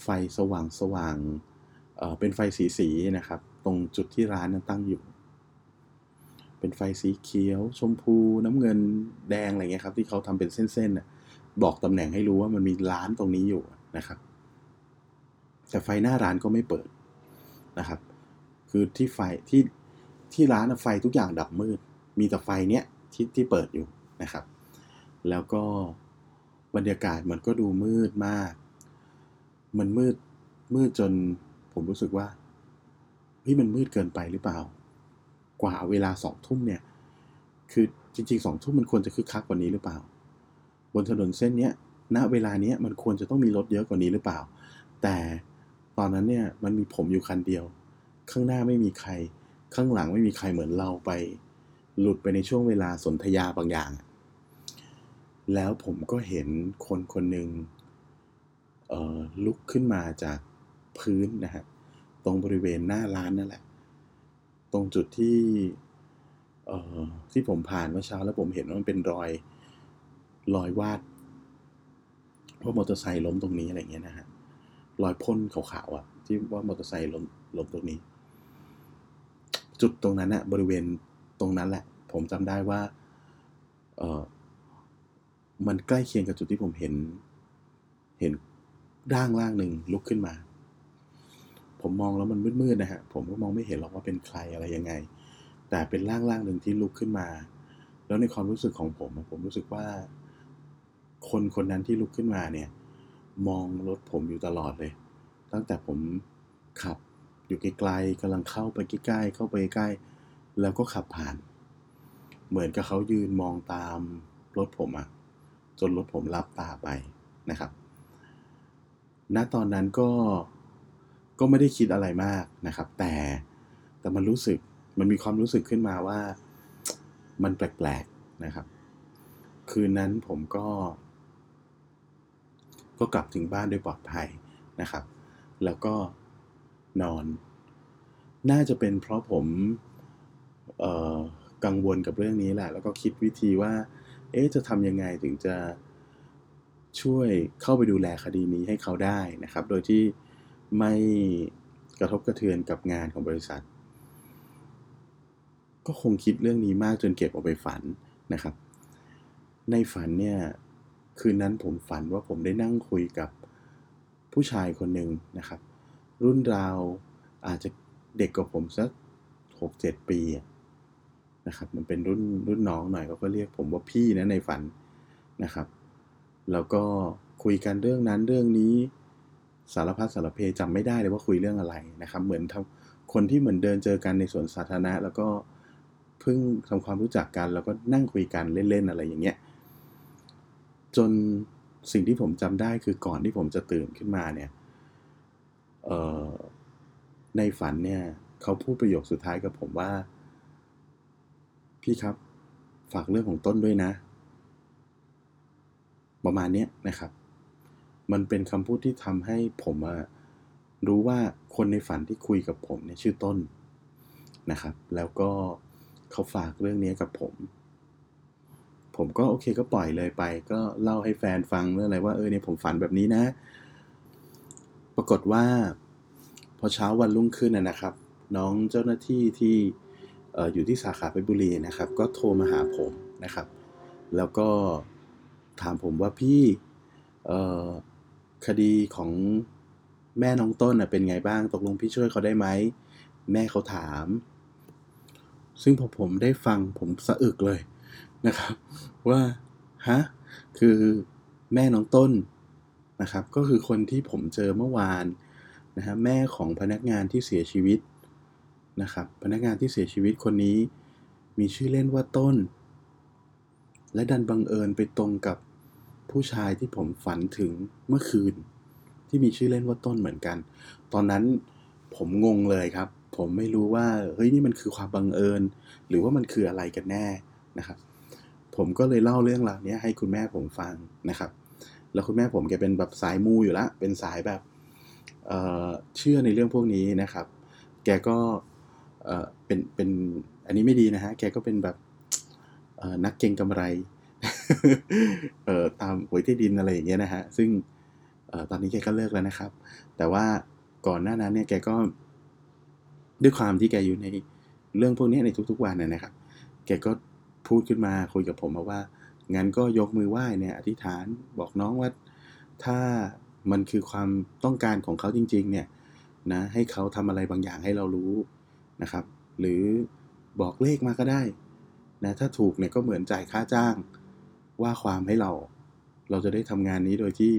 ไฟสว่างสว่างเเป็นไฟสีสีนะครับ ตรงจุดที่ร้านนั้นตั้งอยู่ เป็นไฟสีเขียว ชมพูน้ำเงินแดงอะไรเงี้ยครับที่เขาทำเป็นเส้นๆบอกตำแหน่งให้รู้ว่ามันมีร้านตรงนี้อยู่นะครับ แต่ไฟหน้าร้านก็ไม่เปิดนะครับ คือที่ไฟที่ที่ร้านไฟทุกอย่างดับมืด มีแต่ไฟเนี้ย ที่ที่เปิดอยู่นะครับ แล้วก็บรรยากาศมันก็ดูมืดมาก มันมืดมืดจนผมรู้สึกว่าเฮ้ยมันมืดเกินไปหรือเปล่า กว่าเวลาสองทุ่มเนี่ย คือจริงๆสองทุ่มมันควรจะคึกคักกว่านี้หรือเปล่า บนถนนเส้นเนี้ยณเวลาเนี้ยมันควรจะต้องมีรถเยอะกว่านี้หรือเปล่า แต่ตอนนั้นเนี่ยมันมีผมอยู่คันเดียว ข้างหน้าไม่มีใคร ข้างหลังไม่มีใครเหมือนเราไป หลุดไปในช่วงเวลาสนธยาบางอย่าง แล้วผมก็เห็นคนคนหนึ่งลุกขึ้นมาจากพื้นนะฮะตรงบริเวณหน้าร้านนั่นแหละ ตรงจุดที่ที่ผมผ่านเมื่อเช้า แล้วผมเห็นว่ามันเป็นรอยรอยวาดว่ามอเตอร์ไซค์ล้มตรงนี้อะไรเงี้ยนะฮะรอยพ่นขาวๆอะที่ว่ามอเตอร์ไซค์ล้มล้มตรงนี้ จุดตรงนั้นอะบริเวณ รงนั้นแหละ ผมจำได้ว่าเออมันใกล้เคียงกับจุดที่ผมเห็น เห็นร่างร่างหนึ่งลุกขึ้นมา ผมมองแล้วมันมืดๆนะฮะ ผมก็มองไม่เห็นหรอกว่าเป็นใครอะไรยังไง แต่เป็นร่างร่างหนึ่งที่ลุกขึ้นมา แล้วในความรู้สึกของผมผมรู้สึกว่า คนคนนั้นที่ลุกขึ้นมาเนี่ย มองรถผมอยู่ตลอดเลย ตั้งแต่ผมขับอยู่ไกลๆกำลังเข้าไปใกล้ๆเข้าไปใกล้ แล้วก็ขับผ่าน เหมือนกับเขายืนมองตามรถผมอะจนรถผมรับตาไปนะครับ ณตอนนั้นก็ก็ไม่ได้คิดอะไรมากนะครับ แต่แต่มันรู้สึกมันมีความรู้สึกขึ้นมาว่ามันแปลกๆนะครับ คืนนั้นผมก็ ก็กลับถึงบ้านโดยปลอดภัยนะครับ แล้วก็นอน น่าจะเป็นเพราะผม กังวลกับเรื่องนี้แหละ แล้วก็คิดวิธีว่า เอ๊ะจะทำยังไงถึงจะช่วยเข้าไปดูแลคดีนี้ให้เขาได้นะครับ โดยที่ไม่กระทบกระเทือนกับงานของบริษัท ก็คงคิดเรื่องนี้มากจนเก็บออกไปฝันนะครับ ในฝันเนี่ยคืนนั้นผมฝันว่าผมได้นั่งคุยกับผู้ชายคนหนึ่งนะครับ รุ่นราวอาจจะเด็กกว่าผมสักหกเจ็ดปี นะครับ มันเป็นรุ่นรุ่นน้องหน่อยเขาก็เรียกผมว่าพี่นะในฝันนะครับ แล้วก็คุยกันเรื่องนั้นเรื่องนี้สารพัดสารเพจำไม่ได้เลยว่าคุยเรื่องอะไรนะครับ เหมือนทคนที่เหมือนเดินเจอกันในสวนสาธารณะ แล้วก็เพิ่งทำความรู้จักกัน แล้วก็นั่งคุยกันเล่นๆอะไรอย่างเงี้ยจนสิ่งที่ผมจำได้คือก่อนที่ผมจะตื่นขึ้นมาเนี่ยในฝันเนี่ยเขาพูดประโยคสุดท้ายกับผมว่า พี่ครับ ฝากเรื่องของต้นด้วยนะ ประมาณนี้นะครับ มันเป็นคำพูดที่ทำให้ผมรู้ว่าคนในฝันที่คุยกับผมเนี่ยชื่อต้นนะครับ แล้วก็เขาฝากเรื่องนี้กับผม ผมก็โอเคก็ปล่อยเลยไป ก็เล่าให้แฟนฟังเรื่องอะไรว่าเออเนี่ยผมฝันแบบนี้นะ ปรากฏว่า พอเช้าวันรุ่งขึ้นนะครับ น้องเจ้าหน้าที่ที่ อยู่ที่สาขาเพชรบุรีนะครับ ก็โทรมาหาผมนะครับ แล้วก็ถามผมว่าพี่คดีของแม่น้องต้นเป็นไงบ้างตกลงพี่ช่วยเขาได้ไหม แม่เขาถาม ซึ่งพอผมได้ฟังผมสะอึกเลยนะครับ ว่าฮะคือแม่น้องต้นนะครับ ก็คือคนที่ผมเจอเมื่อวานนะฮะแม่ของพนักงานที่เสียชีวิต นะครับพนักงานที่เสียชีวิตคนนี้ มีชื่อเล่นว่าต้น และดันบังเอิญไปตรงกับผู้ชายที่ผมฝันถึงเมื่อคืน ที่มีชื่อเล่นว่าต้นเหมือนกัน ตอนนั้นผมงงเลยครับ ผมไม่รู้ว่าเฮ้ยนี่มันคือความบังเอิญ หรือว่ามันคืออะไรกันแน่นะครับ ผมก็เลยเล่าเรื่องราวนี้ให้คุณแม่ผมฟังนะครับ แล้วคุณแม่ผมแกเป็นแบบสายมูอยู่ละเป็นสายแบบเเชื่อในเรื่องพวกนี้นะครับ แกก็ เป็นเป็นอันนี้ไม่ดีนะฮะ แกก็เป็นแบบนักเก็งกำไรตามหวยที่ดินอะไรอย่างเงี้ยนะฮะ ซึ่งตอนนี้แกก็เลิกแล้วนะครับ แต่ว่าก่อนหน้านั้นเนี่ยแกก็ ด้วยความที่แกอยู่ในเรื่องพวกนี้ในทุกๆวันนะครับ แกก็พูดขึ้นมาคุยกับผมมาว่า งั้นก็ยกมือไหว้เนี่ยอธิษฐานบอกน้องว่า ถ้ามันคือความต้องการของเขาจริง ๆ เนี่ยนะให้เขาทำอะไรบางอย่างให้เรารู้ นะครับ หรือบอกเลขมาก็ได้นะถ้าถูกเนี่ยก็เหมือนจ่ายค่าจ้างว่าความให้เรา เราจะได้ทำงานนี้โดยที่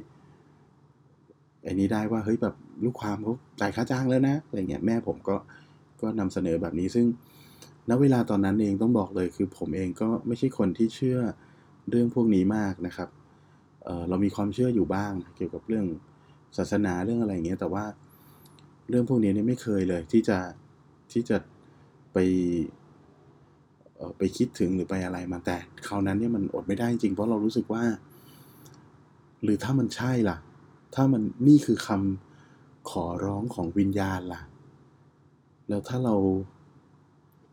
ไอ้นี้ได้ว่าเฮ้ยแบบลูกความเขาจ่ายค่าจ้างแล้วนะอะไรเงี้ยแม่ผมก็ก็นำเสนอแบบนี้ซึ่งณเวลาตอนนั้นเองต้องบอกเลยคือผมเองก็ไม่ใช่คนที่เชื่อเรื่องพวกนี้มากนะครับเเรามีความเชื่ออยู่บ้างเกี่ยวกับเรื่องศาสนาเรื่องอะไรเงี้ยแต่ว่าเรื่องพวกนี้เนี่ยไม่เคยเลยที่จะ ที่จะไปไปคิดถึงหรือไปอะไรมาแต่คราวนั้นเนี่ยมันอดไม่ได้จริงเพราะเรารู้สึกว่า หรือถ้ามันใช่ล่ะ ถ้ามันนี่คือคำขอร้องของวิญญาณล่ะ แล้วถ้าเรา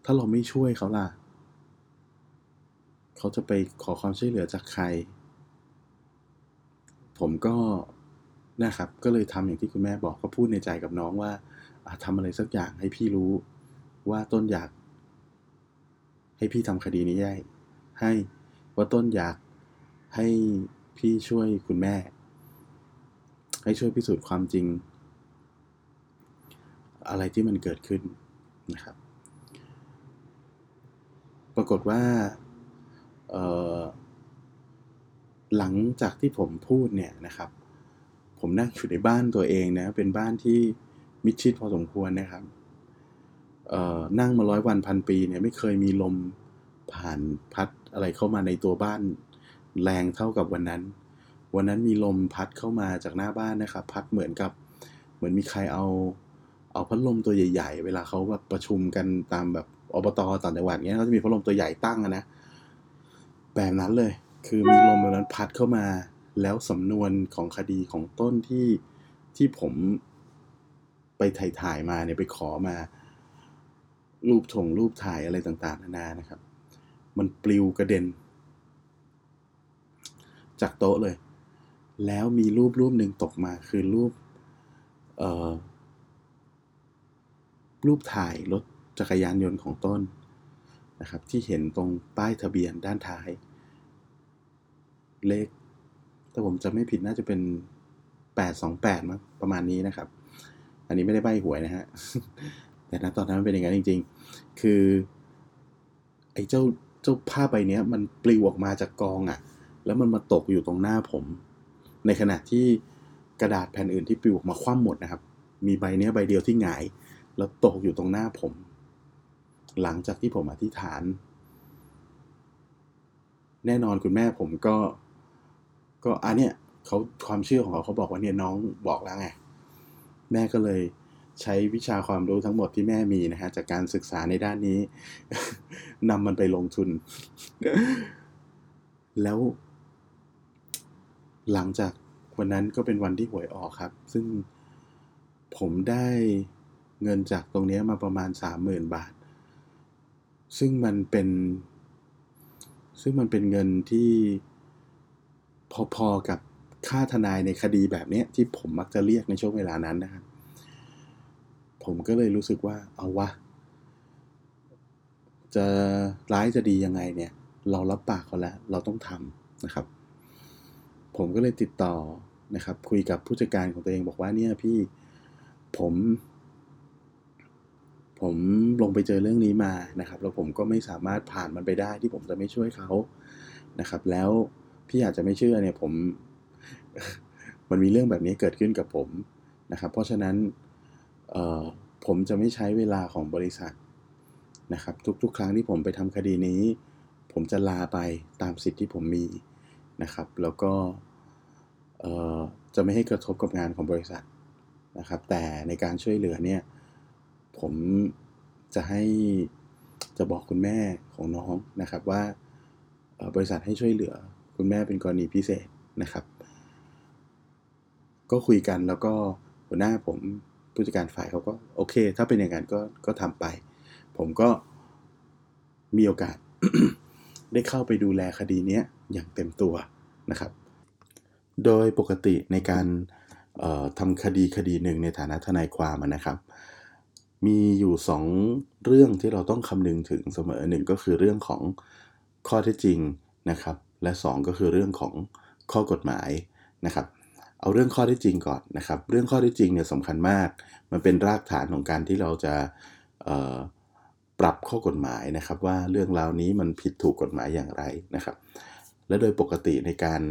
ถ้าเราไม่ช่วยเขาล่ะ เขาจะไปขอความช่วยเหลือจากใคร ผมก็นะครับ ก็เลยทำอย่างที่คุณแม่บอกก็พูดในใจกับน้องว่า ทำอะไรสักอย่างให้พี่รู้ว่าต้นอยาก ให้พี่ทำคดีนี้ได้ให้ว่าต้นอยากให้พี่ช่วยคุณแม่ ให้ช่วยพิสูจน์ความจริง อะไรที่มันเกิดขึ้นนะครับ ปรากฏว่าหลังจากที่ผมพูดเนี่ยนะครับ ผมนั่งอยู่ในบ้านตัวเองนะ เป็นบ้านที่ มิดชิดพอสมควรนะครับนั่งมาร้อยวันพันปีเนี่ยไม่เคยมีลมผ่านพัดอะไรเข้ามาในตัวบ้าน แรงเท่ากับวันนั้น วันนั้นมีลมพัดเข้ามาจากหน้าบ้านนะครับพัดเหมือนกับเหมือนมีใครเอาเอาพัดลมตัวใหญ่ ๆ เวลาเขาแบบประชุมกันตามแบบอบตต่างจังหวัดเงี้ยเขาจะมีพัดลมตัวใหญ่ตั้งนะแบบนั้นเลย คือมีลมแบบนั้นพัดเข้ามา แล้วสำนวนของคดีของต้นที่ที่ผม ไปถ่ายถ่ายมาเนี่ยไปขอมา รูปถงรูปถ่ายอะไรต่างๆ นานานะครับ มันปลิวกระเด็น จากโต๊ะเลย แล้วมีรูปรูปหนึ่งตกมาคือรูปรูปถ่ายรถจักรยานยนต์ของต้นนะครับ ที่เห็นตรงป้ายทะเบียนด้านท้าย เลขถ้าผมจะไม่ผิดน่าจะเป็น 828มั้งประมาณนี้นะครับ อันนี้ไม่ได้ใบหวยนะฮะ แต่ณตอนนั้นมันเป็นอย่างนั้นจริง ๆ คือ ไอ้เจ้าเจ้าผ้าใบเนี้ยมันปลิวออกมาจากกองอะ่ะ แล้วมันมาตกอยู่ตรงหน้าผม ในขณะที่กระดาษแผ่นอื่นที่ปลิวออกมาคว่ำหมดนะครับ มีใบเนี้ยใบเดียวที่หงาย แล้วตกอยู่ตรงหน้าผม หลังจากที่ผมอธิษฐาน แน่นอนคุณแม่ผมก็ ก็อันเนี้ยเขาความเชื่อของเขาเขาบอกว่าเนี่ยน้องบอกแล้วไง แม่ก็เลยใช้วิชาความรู้ทั้งหมดที่แม่มีนะฮะจากการศึกษาในด้านนี้นำมันไปลงทุน แล้ว หลังจากวันนั้นก็เป็นวันที่หวยออกครับ ซึ่งผมได้เงินจากตรงนี้มาประมาณสามหมื่นบาท ซึ่งมันเป็น ซึ่งมันเป็นเงินที่พอๆกับ ค่าทนายในคดีแบบนี้ที่ผมมักจะเรียกในช่วงเวลานั้นนะครับผมก็เลยรู้สึกว่าเอาวะ จะร้ายจะดียังไงเนี่ย เรารับปากเขาแล้ว เราต้องทำนะครับ ผมก็เลยติดต่อนะครับ คุยกับผู้จัดการของตัวเองบอกว่าเนี่ยพี่ผม ผมลงไปเจอเรื่องนี้มานะครับ แล้วผมก็ไม่สามารถผ่านมันไปได้ที่ผมจะไม่ช่วยเขานะครับ แล้วพี่อาจจะไม่เชื่อเนี่ย ผม มันมีเรื่องแบบนี้เกิดขึ้นกับผมนะครับ เพราะฉะนั้นผมจะไม่ใช้เวลาของบริษัทนะครับ ทุกๆ ครั้งที่ผมไปทำคดีนี้ ผมจะลาไปตามสิทธิ์ที่ผมมีนะครับ แล้วก็จะไม่ให้กระทบกับงานของบริษัทนะครับ แต่ในการช่วยเหลือเนี่ย ผมจะให้จะบอกคุณแม่ของน้องนะครับว่าบริษัทให้ช่วยเหลือคุณแม่เป็นกรณีพิเศษนะครับ ก็คุยกันแล้วก็หัวหน้าผมผู้จัดการฝ่ายเขาก็โอเค ถ้าเป็นอย่างนั้นก็ก็ทำไป ผมก็มีโอกาส ได้เข้าไปดูแลคดีนี้อย่างเต็มตัวนะครับ โดยปกติในการทำคดีคดีหนึ่งในฐานะทนายความนะครับ มีอยู่ 2 เรื่องที่เราต้องคำนึงถึงเสมอหนึ่งก็คือเรื่องของข้อเท็จจริงนะครับ และ 2 ก็คือเรื่องของข้อกฎหมายนะครับ เอาเรื่องข้อเท็จจริงก่อนนะครับ เรื่องข้อเท็จจริงเนี่ยสำคัญมาก มันเป็นรากฐานของการที่เราจะปรับข้อกฎหมายนะครับ ว่าเรื่องราวนี้มันผิดถูกกฎหมายอย่างไรนะครับ และโดยปกติในการ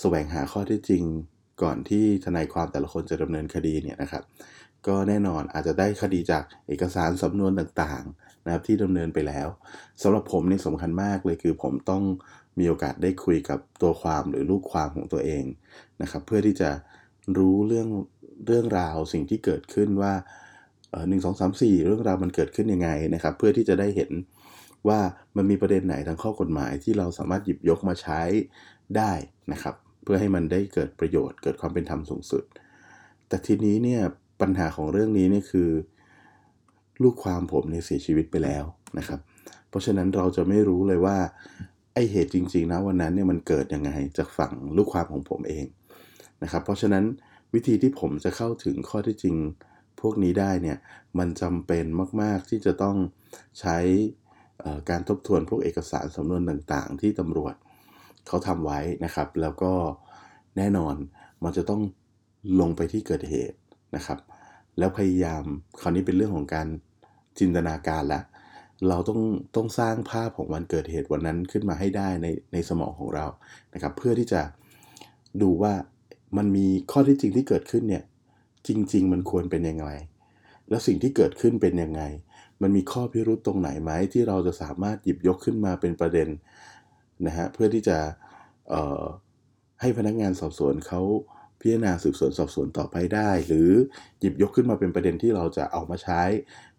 แสวงหาข้อท็จจริงก่อนที่ทนายความแต่ละคนจะดำเนินคดีเนี่ยนะครับ ก็แน่นอนอาจจะได้คดีจากเอกสารสำนวนต่างๆนะครับที่ดำเนินไปแล้วสำหรับผมนี่สำคัญมากเลยคือผมต้อง มีโอกาสได้คุยกับตัวความหรือลูกความของตัวเองนะครับ เพื่อที่จะรู้เรื่องเรื่องราวสิ่งที่เกิดขึ้นว่าหนึ่งสองสามสี่เรื่องราวมันเกิดขึ้นยังไงนะครับ เพื่อที่จะได้เห็นว่ามันมีประเด็นไหนทางข้อกฎหมายที่เราสามารถหยิบยกมาใช้ได้นะครับ เพื่อให้มันได้เกิดประโยชน์ เกิดความเป็นธรรมสูงสุด แต่ทีนี้เนี่ยปัญหาของเรื่องนี้เนี่ยคือ ลูกความผมเนี่ยเสียชีวิตไปแล้วนะครับ เพราะฉะนั้นเราจะไม่รู้เลยว่า ไอเหตุจริงๆนะวันนั้นเนี่ยมันเกิดยังไงจากฝั่งลูกความของผมเองนะครับ เพราะฉะนั้นวิธีที่ผมจะเข้าถึงข้อที่จริงพวกนี้ได้เนี่ยมันจำเป็นมากๆที่จะต้องใช้การทบทวนพวกเอกสารสำนวนต่างๆ ที่ตำรวจเขาทำไว้นะครับ แล้วก็แน่นอนมันจะต้องลงไปที่เกิดเหตุนะครับ แล้วพยายามคราวนี้เป็นเรื่องของการจินตนาการละ เราต้องต้องสร้างภาพของวันเกิดเหตุวันนั้นขึ้นมาให้ได้ในในสมองของเรานะครับ เพื่อที่จะดูว่ามันมีข้อที่จริงที่เกิดขึ้นเนี่ยจริง ๆ มันควรเป็นยังไง แล้วสิ่งที่เกิดขึ้นเป็นยังไง มันมีข้อพิรุธตรงไหนไหมที่เราจะสามารถหยิบยกขึ้นมาเป็นประเด็นนะฮะเพื่อที่จะให้พนักงานสอบสวนเขาพิจารณาสืบสวนสอบสวนต่อไปได้ หรือหยิบยกขึ้นมาเป็นประเด็นที่เราจะเอามาใช้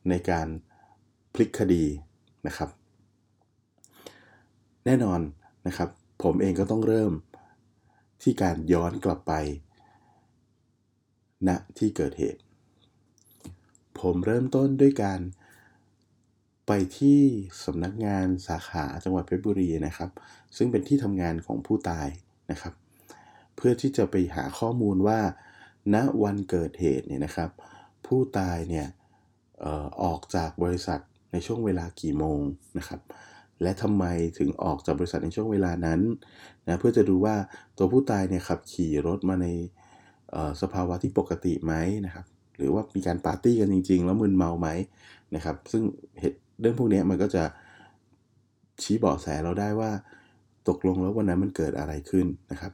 ในการ พลิกคดีนะครับ แน่นอนนะครับ ผมเองก็ต้องเริ่มที่การย้อนกลับไปณนะที่เกิดเหตุ ผมเริ่มต้นด้วยการไปที่สำนักงานสาขาจังหวัดเพชรบุรีนะครับ ซึ่งเป็นที่ทำงานของผู้ตายนะครับ เพื่อที่จะไปหาข้อมูลว่าณวันเกิดเหตุเนี่ยนะครับ ผู้ตายเนี่ยออออกจากบริษัท ในช่วงเวลากี่โมงนะครับ และทำไมถึงออกจากบริษัทในช่วงเวลานั้นนะเพื่อจะดูว่าตัวผู้ตายเนี่ยขับขี่รถมาในสภาวะที่ปกติไหมนะครับหรือว่ามีการปาร์ตี้กันจริง ๆ แล้วมึนเมาไหมนะครับ ซึ่งเหตุเรื่องพวกนี้มันก็จะชี้เบาะแสเราได้ว่า ตกลงแล้ววันนั้นมันเกิดอะไรขึ้นนะครับ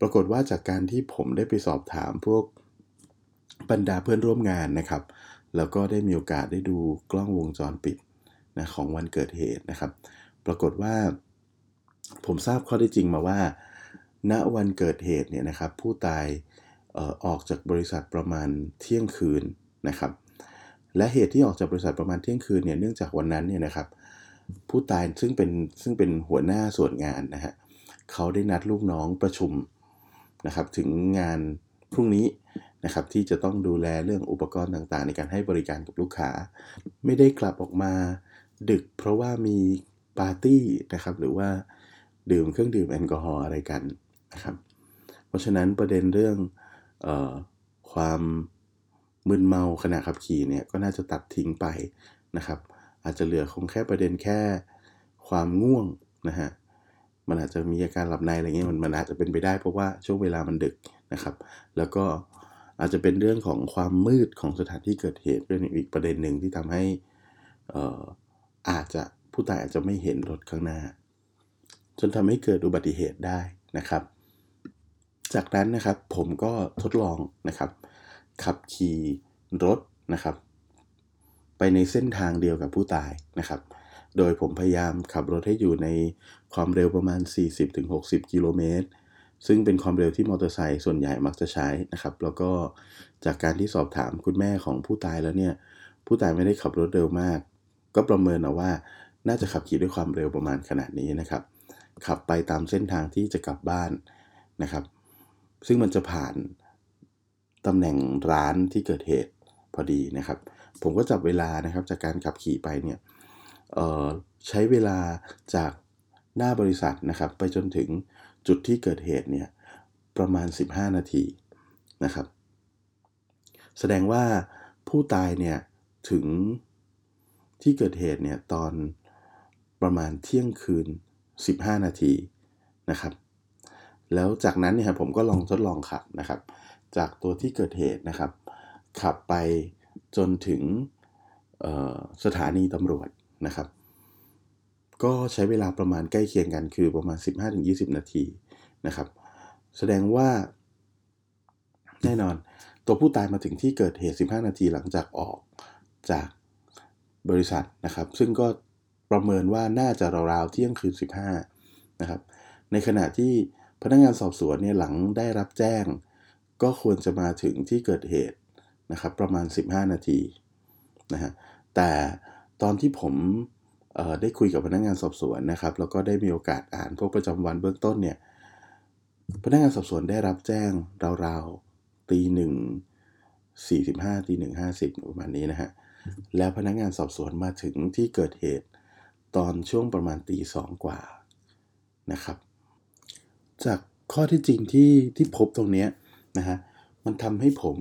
ปรากฏว่าจากการที่ผมได้ไปสอบถามพวกบรรดาเพื่อนร่วมงานนะครับ แล้วก็ได้มีโอกาสได้ดูกล้องวงจรปิดนะของวันเกิดเหตุนะครับ ปรากฏว่า ผมทราบข้อได้จริงมาว่า ณวันเกิดเหตุเนี่ยนะครับ ผู้ตายออออกจากบริษัทประมาณเที่ยงคืนนะครับ และเหตุที่ออกจากบริษัทประมาณเที่ยงคืนเนี่ยเนื่องจากวันนั้นเนี่ยนะครับ ผู้ตายซึ่งเป็นซึ่งเป็นหัวหน้าส่วนงานนะฮะเขาได้นัดลูกน้องประชุมนะครับ ถึงงานพรุ่งนี้ นะครับที่จะต้องดูแลเรื่องอุปกรณ์ต่างๆ ในการให้บริการกับลูกค้า ไม่ได้กลับออกมาดึกเพราะว่ามีปาร์ตี้นะครับหรือว่าดื่มเครื่องดื่มแอลกอฮอล์อะไรกันนะครับเพราะฉะนั้นประเด็นเรื่องออความมึนเมาขณะขับขี่เนี่ยก็น่าจะตัดทิ้งไปนะครับ อาจจะเหลือคงแค่ประเด็นแค่ความง่วงนะฮะมันอาจจะมีอาการหลับในอะไรเงี้ยมันมันอาจจะเป็นไปได้เพราะว่าช่วงเวลามันดึกนะครับ แล้วก็ อาจจะเป็นเรื่องของความมืดของสถานที่เกิดเหตุเป็นอีกประเด็นหนึ่งที่ทำให้อาจจะผู้ตายอาจจะไม่เห็นรถข้างหน้า จนทำให้เกิดอุบัติเหตุได้นะครับ จากนั้นนะครับผมก็ทดลองนะครับ ขับขี่รถนะครับ ไปในเส้นทางเดียวกับผู้ตายนะครับ โดยผมพยายามขับรถให้อยู่ในความเร็วประมาณ 40-60 กิโลเมตร ซึ่งเป็นความเร็วที่มอเตอร์ไซค์ส่วนใหญ่มักจะใช้นะครับ แล้วก็จากการที่สอบถามคุณแม่ของผู้ตายแล้วเนี่ย ผู้ตายไม่ได้ขับรถเร็วมาก ก็ประเมินเอาว่าน่าจะขับขี่ด้วยความเร็วประมาณขนาดนี้นะครับ ขับไปตามเส้นทางที่จะกลับบ้านนะครับ ซึ่งมันจะผ่านตำแหน่งร้านที่เกิดเหตุพอดีนะครับ ผมก็จับเวลานะครับจากการขับขี่ไปเนี่ยใช้เวลาจากหน้าบริษัทนะครับ ไปจนถึง จุดที่เกิดเหตุเนี่ยประมาณ 15 นาทีนะครับ แสดงว่าผู้ตายเนี่ยถึงที่เกิดเหตุเนี่ยตอนประมาณเที่ยงคืน 15 นาทีนะครับ แล้วจากนั้นเนี่ยผมก็ลองทดลองขับนะครับ จากตัวที่เกิดเหตุนะครับ ขับไปจนถึงสถานีตำรวจนะครับ ก็ใช้เวลาประมาณใกล้เคียงกันคือประมาณ 15-20 นาทีนะครับ แสดงว่าแน่นอนตัวผู้ตายมาถึงที่เกิดเหตุ 15 นาทีหลังจากออกจากบริษัทนะครับ ซึ่งก็ประเมินว่าน่าจะราวๆเที่ยงคืน 15 นะครับ ในขณะที่พนักงงานสอบสวนเนี่ยหลังได้รับแจ้ง ก็ควรจะมาถึงที่เกิดเหตุนะครับ ประมาณ 15 นาทีนะฮะแต่ตอนที่ผม ได้คุยกับพนักงงานสอบสวนนะครับ แล้วก็ได้มีโอกาสอ่านพวกประจำวันเบื้องต้นเนี่ยพนักงานสอบสวนได้รับแจ้งราวๆตีหนึ่งสี่สิบห้าตีหนึ่งห้าสิบประมาณนี้นะฮะแล้วพนักงานสอบสวนมาถึงที่เกิดเหตุตอนช่วงประมาณตีสองกว่านะครับ จากข้อที่จริงที่ที่พบตรงนี้นะฮะมันทำให้ผม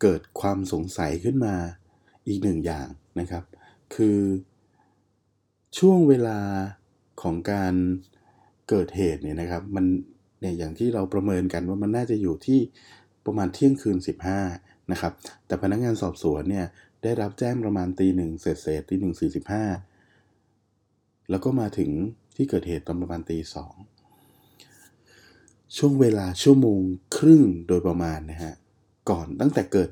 เกิดความสงสัยขึ้นมาอีกหนึ่งอย่างนะครับ คือ ช่วงเวลาของการเกิดเหตุเนี่ยนะครับมันเนี่ยอย่างที่เราประเมินกันว่ามันน่าจะอยู่ที่ประมาณเที่ยงคืน 15นะครับแต่พนักงานสอบสวนเนี่ยได้รับแจ้งประมาณตีหนึ่งเศษเศษตีหนึ่งสี่สิบห้าแล้วก็มาถึงที่เกิดเหตุตอนประมาณตีสองช่วงเวลาชั่วโมงครึ่งโดยประมาณนะฮะก่อนตั้งแต่เกิด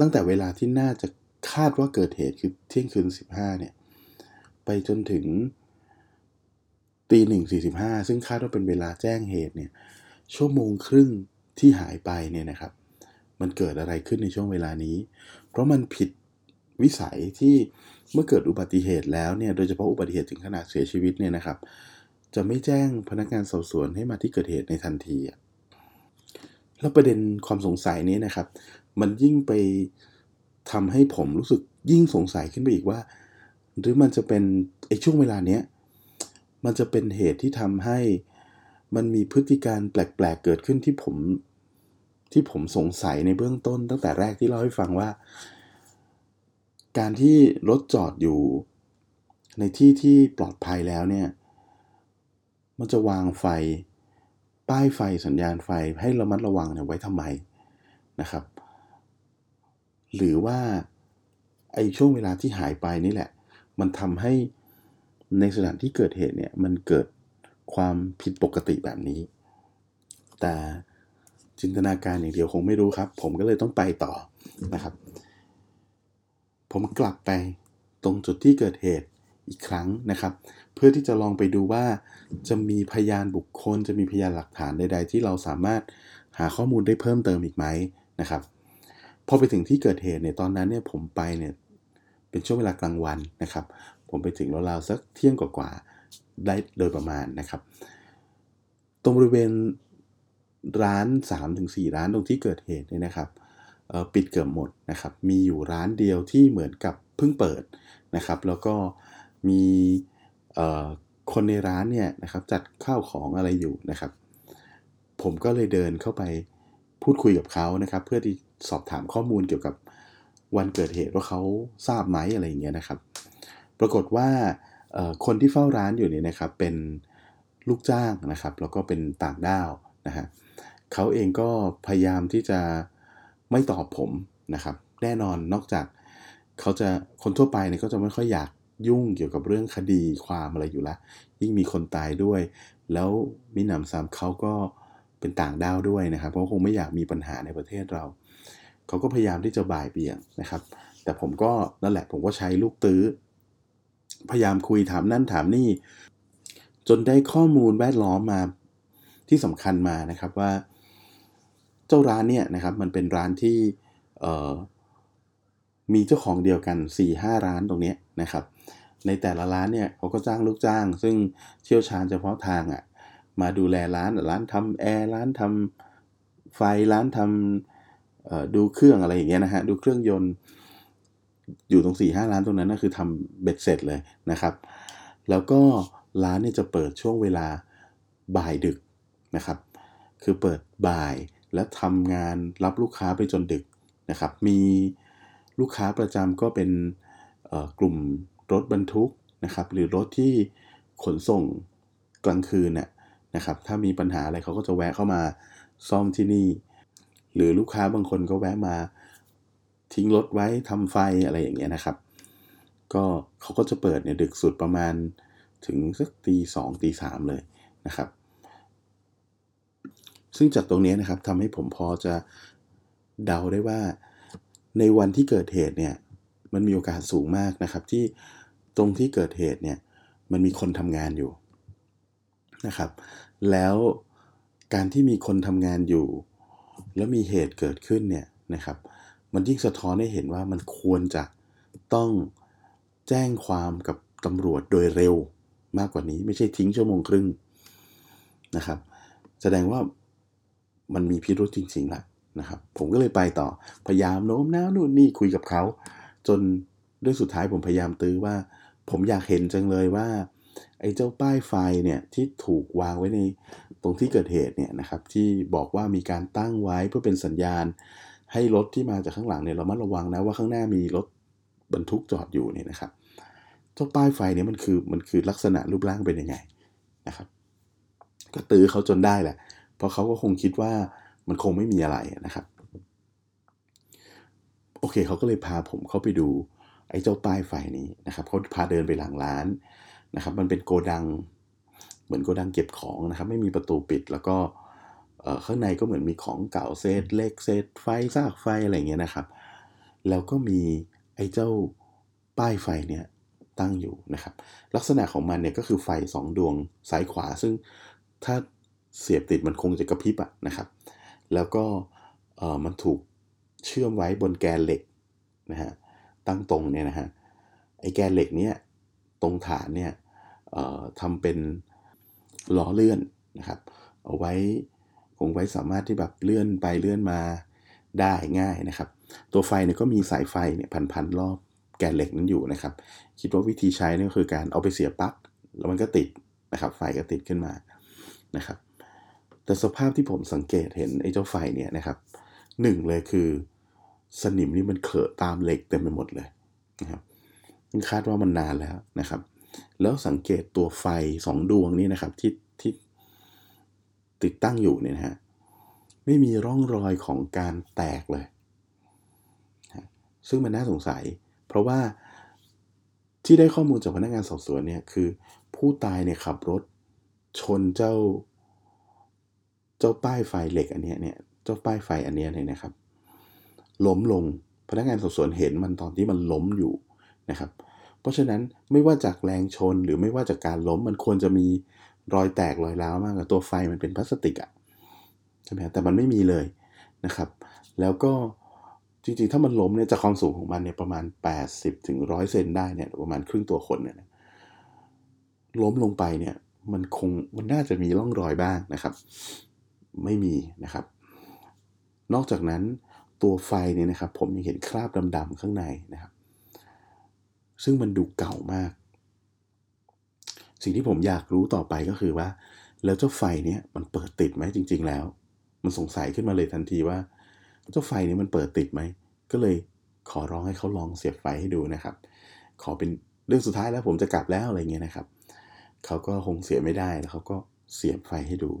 ตั้งแต่เวลาที่น่าจะคาดว่าเกิดเหตุคือเที่ยงคืนสิบห้าเนี่ย ไปจนถึงตีหนึ่งสี่สิบห้าซึ่งคาดว่าเป็นเวลาแจ้งเหตุเนี่ยชั่วโมงครึ่งที่หายไปเนี่ยนะครับ มันเกิดอะไรขึ้นในช่วงเวลานี้ เพราะมันผิดวิสัยที่เมื่อเกิดอุบัติเหตุแล้วเนี่ยโดยเฉพาะอุบัติเหตุถึงขนาดเสียชีวิตเนี่ยนะครับ จะไม่แจ้งพนักงานสอบสวนให้มาที่เกิดเหตุในทันที แล้วประเด็นความสงสัยนี้นะครับ มันยิ่งไปทำให้ผมรู้สึกยิ่งสงสัยขึ้นไปอีกว่า หรือมันจะเป็นไอ้ช่วงเวลาเนี้ยมันจะเป็นเหตุที่ทำให้มันมีพฤติการแปลกๆเกิดขึ้นที่ผมที่ผมสงสัยในเบื้องต้น ตั้งแต่แรกที่เล่าให้ฟังว่า การที่รถจอดอยู่ในที่ที่ปลอดภัยแล้วเนี่ย มันจะวางไฟ ป้ายไฟสัญญาณไฟให้ระมัดระวังเนี่ยไว้ทำไมนะครับ หรือว่าไอ้ช่วงเวลาที่หายไปนี่แหละ มันทำให้ในสถานที่เกิดเหตุเนี่ยมันเกิดความผิดปกติแบบนี้ แต่จินตนาการอย่างเดียวคงไม่รู้ครับ ผมก็เลยต้องไปต่อนะครับ ผมกลับไปตรงจุดที่เกิดเหตุอีกครั้งนะครับ เพื่อที่จะลองไปดูว่าจะมีพยานบุคคล จะมีพยานหลักฐานใด ๆ ที่เราสามารถหาข้อมูลได้เพิ่มเติมอีกไหมนะครับพอไปถึงที่เกิดเหตุเนี่ยตอนนั้นเนี่ยผมไปเนี่ย เป็นช่วงเวลากลางวันนะครับ ผมไปถึงราวๆสักเที่ยงกว่าๆได้โดยประมาณนะครับ ตรงบริเวณร้าน 3-4 ร้านตรงที่เกิดเหตุเนี่ยนะครับปิดเกือบหมดนะครับ มีอยู่ร้านเดียวที่เหมือนกับเพิ่งเปิดนะครับ แล้วก็มีคนในร้านเนี่ยนะครับจัดข้าวของอะไรอยู่นะครับ ผมก็เลยเดินเข้าไปพูดคุยกับเขานะครับ เพื่อที่สอบถามข้อมูลเกี่ยวกับ วันเกิดเหตุว่าเขาทราบไหมอะไรอย่างเงี้ยนะครับ ปรากฏว่าคนที่เฝ้าร้านอยู่เนี่ยนะครับเป็นลูกจ้างนะครับ แล้วก็เป็นต่างด้าวนะฮะเขาเองก็พยายามที่จะไม่ตอบผมนะครับ แน่นอนนอกจากเขาจะคนทั่วไปเนี่ยก็จะไม่ค่อยอยากยุ่งเกี่ยวกับเรื่องคดีความอะไรอยู่ละยิ่งมีคนตายด้วย แล้วมินำซ้ำเขาก็เป็นต่างด้าวด้วยนะครับ เพราะคงไม่อยากมีปัญหาในประเทศเรา เขาก็พยายามที่จะบ่ายเบี่ยงนะครับ แต่ผมก็นั่นแหละผมก็ใช้ลูกตื้อ พยายามคุยถามนั่นถามนี่ จนได้ข้อมูลแวดล้อมมาที่สำคัญมานะครับว่า เจ้าร้านเนี่ยนะครับมันเป็นร้านที่มีเจ้าของเดียวกัน 4-5 ร้านตรงนี้นะครับ ในแต่ละร้านเนี่ยเขาก็จ้างลูกจ้าง ซึ่งเชี่ยวชาญเฉพาะทางอะ่ะมาดูแลร้านร้านทำแอร์ร้านทำไฟร้านทำ ดูเครื่องอะไรอย่างเงี้ยนะฮะดูเครื่องยนต์อยู่ตรง4ี่ห้าร้านตรงนั้นนะคือทำเบ็ดเสร็จเลยนะครับ แล้วก็ร้านเนี่ยจะเปิดช่วงเวลาบ่ายดึกนะครับ คือเปิดบ่ายแล้วทำงานรับลูกค้าไปจนดึกนะครับ มีลูกค้าประจำก็เป็นกลุ่มรถบรรทุกนะครับ หรือรถที่ขนส่งกลางคืนน่ยนะครับ ถ้ามีปัญหาอะไรเขาก็จะแวะเข้ามาซ่อมที่นี่ หรือลูกค้าบางคนก็แวะมาทิ้งรถไว้ทำไฟอะไรอย่างเงี้ยนะครับ ก็เขาก็จะเปิดเนี่ยดึกสุดประมาณถึงสักตีสองตีสามเลยนะครับ ซึ่งจากตรงนี้นะครับทำให้ผมพอจะเดาได้ว่าในวันที่เกิดเหตุเนี่ยมันมีโอกาสสูงมากนะครับ ที่ตรงที่เกิดเหตุเนี่ยมันมีคนทำงานอยู่นะครับ แล้วการที่มีคนทำงานอยู่ แล้วมีเหตุเกิดขึ้นเนี่ยนะครับ มันยิ่งสะท้อนให้เห็นว่ามันควรจะต้องแจ้งความกับตำรวจโดยเร็วมากกว่านี้ไม่ใช่ทิ้งชั่วโมงครึ่งนะครับ แสดงว่ามันมีพิรุธจริงๆแหละนะครับ ผมก็เลยไปต่อพยายามโน้มน้าวนู่นนี่คุยกับเขา จนด้วยสุดท้ายผมพยายามตื้อว่า ผมอยากเห็นจังเลยว่า ไอ้เจ้าป้ายไฟเนี่ยที่ถูกวางไว้ในตรงที่เกิดเหตุเนี่ยนะครับที่บอกว่ามีการตั้งไว้เพื่อเป็นสัญญาณ ให้รถที่มาจากข้างหลังเนี่ยเรามัดระวังนะว่าข้างหน้ามีรถบรรทุกจอดอยู่เนี่ยนะครับเจ้าป้ายไฟเนี่ยมันคือมันคือลักษณะรูปร่างเป็นยังไงนะครับ ก็ตื้อเขาจนได้แหละ เพราะเขาก็คงคิดว่ามันคงไม่มีอะไรนะครับ โอเคเขาก็เลยพาผมเข้าไปดูไอ้เจ้าป้ายไฟนี้นะครับเขาพาเดินไปหลังร้าน นะครับ มันเป็นโกดัง เหมือนโกดังเก็บของนะครับ ไม่มีประตูปิด แล้วก็ข้างในก็เหมือนมีของเก่าเศษเล็กเศษไฟซากไฟอะไรเงี้ยนะครับ แล้วก็มีไอ้เจ้าป้ายไฟเนี่ยตั้งอยู่นะครับ ลักษณะของมันเนี่ยก็คือไฟ 2 ดวงซ้ายขวา ซึ่งถ้าเสียบติดมันคงจะกระพริบอะนะครับ แล้วก็มันถูกเชื่อมไว้บนแกนเหล็กนะฮะตั้งตรงเนี่ยนะฮะไอ้แกนเหล็กเนี่ย ตรงฐานเนี่ยทำเป็นล้อเลื่อนนะครับเอาไว้คงไว้สามารถที่แบบเลื่อนไปเลื่อนมาได้ง่ายนะครับ ตัวไฟเนี่ยก็มีสายไฟเนี่ยพันๆรอบแกนเหล็กนั้นอยู่นะครับ คิดว่าวิธีใช้นี่คือการเอาไปเสียบปลั๊กแล้วมันก็ติดนะครับ ไฟก็ติดขึ้นมานะครับ แต่สภาพที่ผมสังเกตเห็นไอ้เจ้าไฟเนี่ยนะครับหนึ่งเลยคือสนิมนี่มันเขอะตามเหล็กเต็มไปหมดเลยนะครับ คาดว่ามันนานแล้วนะครับ แล้วสังเกตตัวไฟสองดวงนี้นะครับที่ที่ติดตั้งอยู่เนี่ยนะฮะไม่มีร่องรอยของการแตกเลย ซึ่งมันน่าสงสัย เพราะว่าที่ได้ข้อมูลจากพนักงานสอบสวนเนี่ยคือ ผู้ตายเนี่ยขับรถชนเจ้า เจ้าป้ายไฟเหล็กอันนี้เนี่ยเจ้าป้ายไฟอันนี้เนี่ยนะครับ ล้มลงพนักงานสอบสวนเห็นมันตอนที่มันล้มอยู่ นะครับ เพราะฉะนั้นไม่ว่าจากแรงชนหรือไม่ว่าจากการล้มมันควรจะมีรอยแตกรอยร้าวมากตัวไฟมันเป็นพลาสติกอะใช่ไหมแต่มันไม่มีเลยนะครับ แล้วก็จริงๆ ถ้ามันล้มเนี่ยจากความสูงของมันเนี่ยประมาณ 80ถึงร้อยเซนได้เนี่ยประมาณครึ่งตัวคนเนี่ยล้มลงไปเนี่ยมันคงมันน่าจะมีร่องรอยบ้างนะครับ ไม่มีนะครับ นอกจากนั้นตัวไฟเนี่ยนะครับ ผมยังเห็นคราบดำๆข้างในนะครับ ซึ่งมันดูเก่ามาก สิ่งที่ผมอยากรู้ต่อไปก็คือว่า แล้วเจ้าไฟเนี่ยมันเปิดติดไหมจริง ๆ แล้ว มันสงสัยขึ้นมาเลยทันทีว่า เจ้าไฟนี้มันเปิดติดไหม ก็เลยขอร้องให้เขาลองเสียบไฟให้ดูนะครับ ขอเป็นเรื่องสุดท้ายแล้วผมจะกลับแล้วอะไรเงี้ยนะครับ เขาก็คงเสียไม่ได้แล้วเขาก็เสียบไฟให้ดู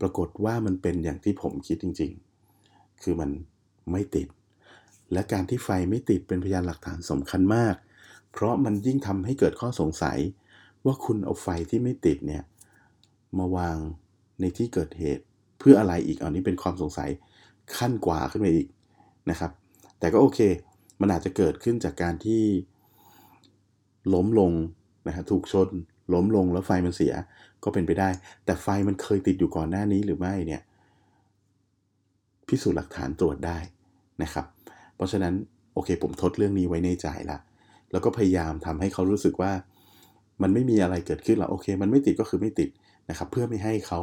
ปรากฏว่ามันเป็นอย่างที่ผมคิดจริง ๆ คือมันไม่ติด และการที่ไฟไม่ติดเป็นพยานหลักฐานสำคัญมาก เพราะมันยิ่งทำให้เกิดข้อสงสัย ว่าคุณเอาไฟที่ไม่ติดเนี่ย มาวางในที่เกิดเหตุเพื่ออะไรอีกอันนี้เป็นความสงสัยขั้นกว่าขึ้นไปอีกนะครับ แต่ก็โอเค มันอาจจะเกิดขึ้นจากการที่ล้มลงนะฮะถูกชนล้มลงแล้วไฟมันเสียก็เป็นไปได้ แต่ไฟมันเคยติดอยู่ก่อนหน้านี้หรือไม่เนี่ย พิสูจน์หลักฐานตรวจได้นะครับ เพราะฉะนั้นโอเคผมทดเรื่องนี้ไว้ในใจละ แล้วก็พยายามทำให้เขารู้สึกว่า มันไม่มีอะไรเกิดขึ้นหรอกโอเค มันไม่ติดก็คือไม่ติดนะครับ เพื่อไม่ให้เขา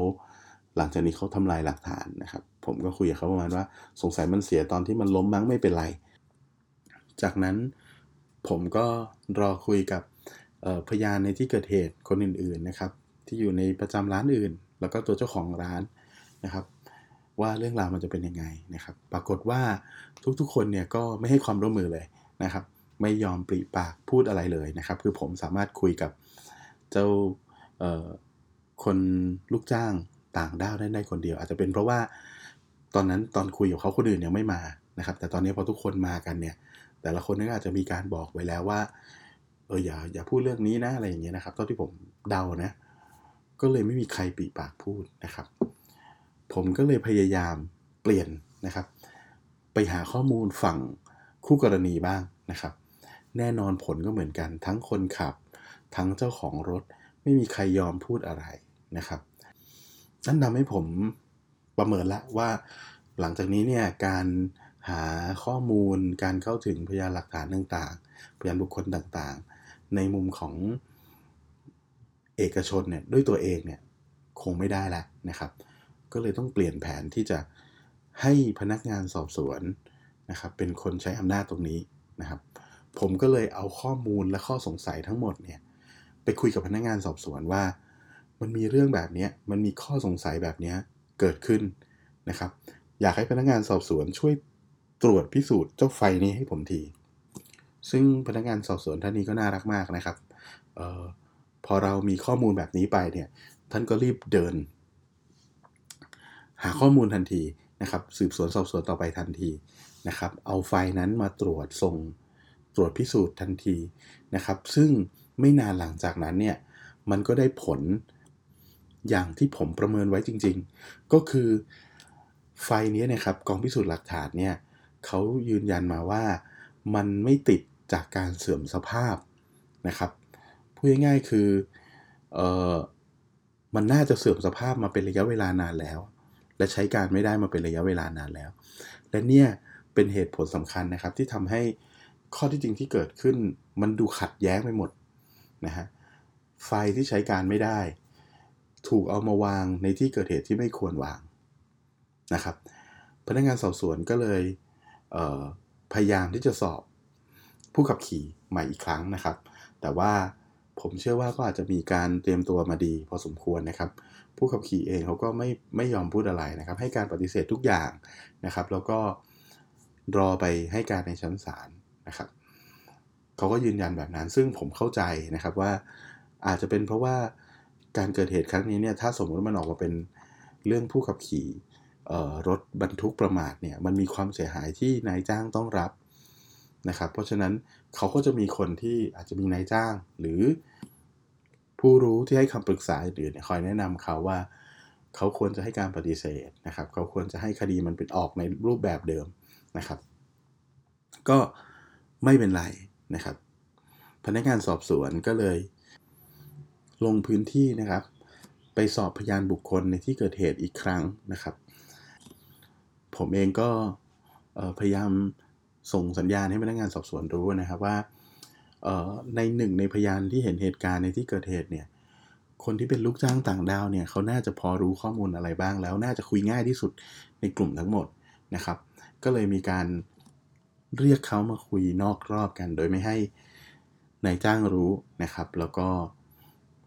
หลังจากนี้เขาทำลายหลักฐานนะครับ ผมก็คุยกับเขาประมาณว่าสงสัยมันเสียตอนที่มันล้มมั้งไม่เป็นไร จากนั้นผมก็รอคุยกับพยานในที่เกิดเหตุคนอื่นๆนะครับ ที่อยู่ในประจำร้านอื่น แล้วก็ตัวเจ้าของร้านนะครับ ว่าเรื่องราวมันจะเป็นยังไงนะครับ ปรากฏว่าทุกๆคนเนี่ยก็ไม่ให้ความร่วมมือเลยนะครับ ไม่ยอมปริปากพูดอะไรเลยนะครับ คือผมสามารถคุยกับเจ้าคนลูกจ้างต่างด้าวได้ได้คนเดียว อาจจะเป็นเพราะว่าตอนนั้นตอนคุยกับเขาคนอื่นยังไม่มานะครับ แต่ตอนนี้พอทุกคนมากันเนี่ย แต่ละคนก็อาจจะมีการบอกไว้แล้วว่าเอออย่าอย่าพูดเรื่องนี้นะอะไรอย่างเงี้ยนะครับตอนที่ผมเดานะ ก็เลยไม่มีใครปีปากพูดนะครับ ผมก็เลยพยายามเปลี่ยนนะครับ ไปหาข้อมูลฝั่งคู่กรณีบ้างนะครับ แน่นอนผลก็เหมือนกัน ทั้งคนขับ ทั้งเจ้าของรถ ไม่มีใครยอมพูดอะไรนะครับนั่นทำให้ผมประเมินละว่า หลังจากนี้เนี่ยการหาข้อมูลการเข้าถึงพยานหลักฐานต่างๆ พยานบุคคลต่างๆ ในมุมของเอกชนเนี่ยด้วยตัวเองเนี่ยคงไม่ได้ละนะครับ ก็เลยต้องเปลี่ยนแผนที่จะให้พนักงานสอบสวนนะครับเป็นคนใช้อำนาจตรงนี้นะครับ ผมก็เลยเอาข้อมูลและข้อสงสัยทั้งหมดเนี่ยไปคุยกับพนักงานสอบสวนว่า มันมีเรื่องแบบนี้มันมีข้อสงสัยแบบนี้เกิดขึ้นนะครับ อยากให้พนักงานสอบสวนช่วยตรวจพิสูจน์เจ้าไฟนี้ให้ผมทีซึ่งพนักงานสอบสวนท่านนี้ก็น่ารักมากนะครับออพอเรามีข้อมูลแบบนี้ไปเนี่ยท่านก็รีบเดิน หาข้อมูลทันทีนะครับ สืบสวนสอบสวนต่อไปทันทีนะครับ เอาไฟนั้นมาตรวจส่ง ตรวจพิสูจน์ทันทีนะครับ ซึ่งไม่นานหลังจากนั้นเนี่ยมันก็ได้ผลอย่างที่ผมประเมินไว้จริง ๆ ก็คือไฟนี้นะครับกองพิสูจน์หลักฐานเนี่ยเขายืนยันมาว่ามันไม่ติดจากการเสื่อมสภาพนะครับพูดง่ายๆคือเออมันน่าจะเสื่อมสภาพมาเป็นระยะเวลานานแล้ว และใช้การไม่ได้มาเป็นระยะเวลานานแล้ว และเนี่ยเป็นเหตุผลสำคัญนะครับที่ทำให้ ข้อที่จริงที่เกิดขึ้นมันดูขัดแย้งไปหมดนะฮะไฟที่ใช้การไม่ได้ ถูกเอามาวางในที่เกิดเหตุที่ไม่ควรวางนะครับ พนักงานสอบสวนก็เลยเพยายามที่จะสอบผู้ขับขี่ใหม่อีกครั้งนะครับ แต่ว่าผมเชื่อว่าก็อาจจะมีการเตรียมตัวมาดีพอสมควรนะครับ ผู้ขับขี่เองเขาก็ไม่ไม่ยอมพูดอะไรนะครับ ให้การปฏิเสธทุกอย่างนะครับ แล้วก็รอไปให้การในชั้นศาล นะครับเขาก็ยืนยันแบบนั้น ซึ่งผมเข้าใจนะครับว่าอาจจะเป็นเพราะว่าการเกิดเหตุครั้งนี้เนี่ยถ้าสมมติมันออกมาเป็นเรื่องผู้ขับขี่รถบรรทุกประมาทเนี่ยมันมีความเสียหายที่นายจ้างต้องรับนะครับ เพราะฉะนั้นเขาก็จะมีคนที่อาจจะมีนายจ้าง หรือผู้รู้ที่ให้คำปรึกษาอื่นคอยแนะนำเขาว่า เขาควรจะให้การปฏิเสธนะครับ เขาควรจะให้คดีมันเป็นออกในรูปแบบเดิมนะครับ ก็ ไม่เป็นไรนะครับ พนักงานสอบสวนก็เลย ลงพื้นที่นะครับ ไปสอบพยานบุคคลในที่เกิดเหตุอีกครั้งนะครับ ผมเองก็พยายามส่งสัญญาณให้พนักงานสอบสวนรู้นะครับว่าในหนึ่งในพยานที่เห็นเหตุการณ์ในที่เกิดเหตุเนี่ยคนที่เป็นลูกจ้างต่างดาวเนี่ยเขาน่าจะพอรู้ข้อมูลอะไรบ้างแล้ว น่าจะคุยง่ายที่สุดในกลุ่มทั้งหมดนะครับ ก็เลยมีการ เรียกเขามาคุยนอกรอบกัน โดยไม่ให้นายจ้างรู้นะครับ แล้วก็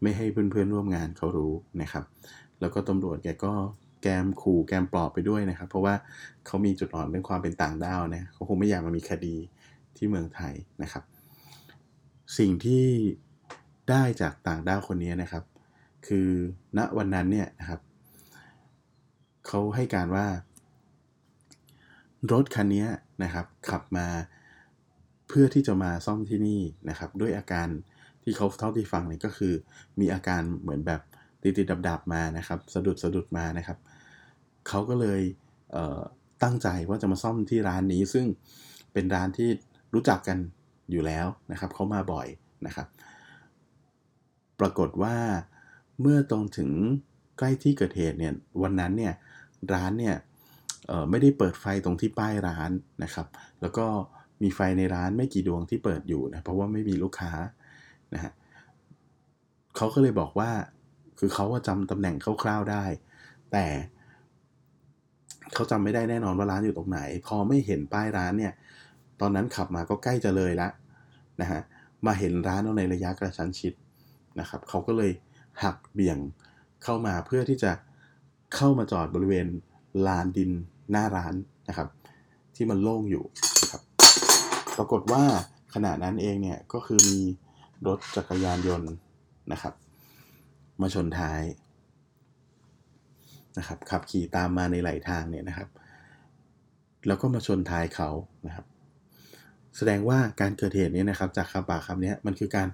ไม่ให้เพื่อนๆร่วมงานเขารู้นะครับ แล้วก็ตำรวจแกก็แกมขู่แกมปลอบไปด้วยนะครับ เพราะว่าเขามีจุดอ่อนเรื่องความเป็นต่างด้าวนะเขาคงไม่อยากมามีคดีที่เมืองไทยนะครับ สิ่งที่ได้จากต่างด้าวคนนี้นะครับ คือณวันนั้นเนี่ยนะครับเขาให้การว่ารถคันนี้ นะครับ ขับมาเพื่อที่จะมาซ่อมที่นี่นะครับ ด้วยอาการที่เขาเท่าที่ฟังเนี่ยก็คือ มีอาการเหมือนแบบติดติดดับดับมานะครับ สะดุดสะดุดมานะครับเขาก็เลยเตั้งใจว่าจะมาซ่อมที่ร้านนี้ ซึ่งเป็นร้านที่รู้จักกันอยู่แล้วนะครับเขามาบ่อยนะครับ ปรากฏว่าเมื่อตรงถึงใกล้ที่เกิดเหตุเนี่ยวันนั้นเนี่ยร้านเนี่ย ไม่ได้เปิดไฟตรงที่ป้ายร้านนะครับ แล้วก็มีไฟในร้านไม่กี่ดวงที่เปิดอยู่นะเพราะว่าไม่มีลูกค้านะฮะเขาก็เลยบอกว่าคือเขาจำตำแหน่งคร่าวๆได้ แต่เขาจำไม่ได้แน่นอนว่าร้านอยู่ตรงไหน พอไม่เห็นป้ายร้านเนี่ย ตอนนั้นขับมาก็ใกล้จะเลยละนะฮะมาเห็นร้านในระยะกระชั้นชิดนะครับเขาก็เลยหักเบี่ยงเข้ามาเพื่อที่จะเข้ามาจอดบริเวณลานดิน หน้าร้านนะครับ ที่มันโล่งอยู่นะครับ ปรากฏว่าขณะนั้นเองเนี่ยก็คือมีรถจักรยานยนต์นะครับ มาชนท้ายนะครับขับขี่ตามมาในไหลทางเนี่ยนะครับ แล้วก็มาชนท้ายเขานะครับ แสดงว่าการเกิดเหตุนี้นะครับ จากคำปากคำนี้มันคือการ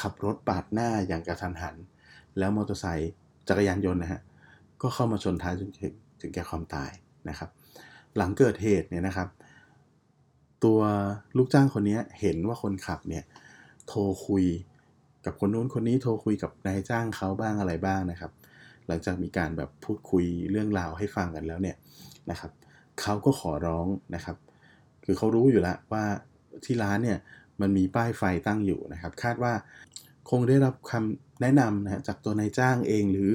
ขับรถปาดหน้าอย่างกระทันหัน แล้วมอเตอร์ไซค์จักรยานยนต์นะฮะก็เข้ามาชนท้ายจนถึงถึงแก่ความตายนะครับ หลังเกิดเหตุเนี่ยนะครับ ตัวลูกจ้างคนนี้เห็นว่าคนขับเนี่ยโทรคุยกับคนนู้นคนนี้โทรคุยกับนายจ้างเขาบ้างอะไรบ้างนะครับ หลังจากมีการแบบพูดคุยเรื่องราวให้ฟังกันแล้วเนี่ยนะครับเขาก็ขอร้องนะครับ คือเขารู้อยู่แล้วว่าที่ร้านเนี่ยมันมีป้ายไฟตั้งอยู่นะครับ คาดว่าคงได้รับคำแนะนำนะฮะจากตัวนายจ้างเองหรือ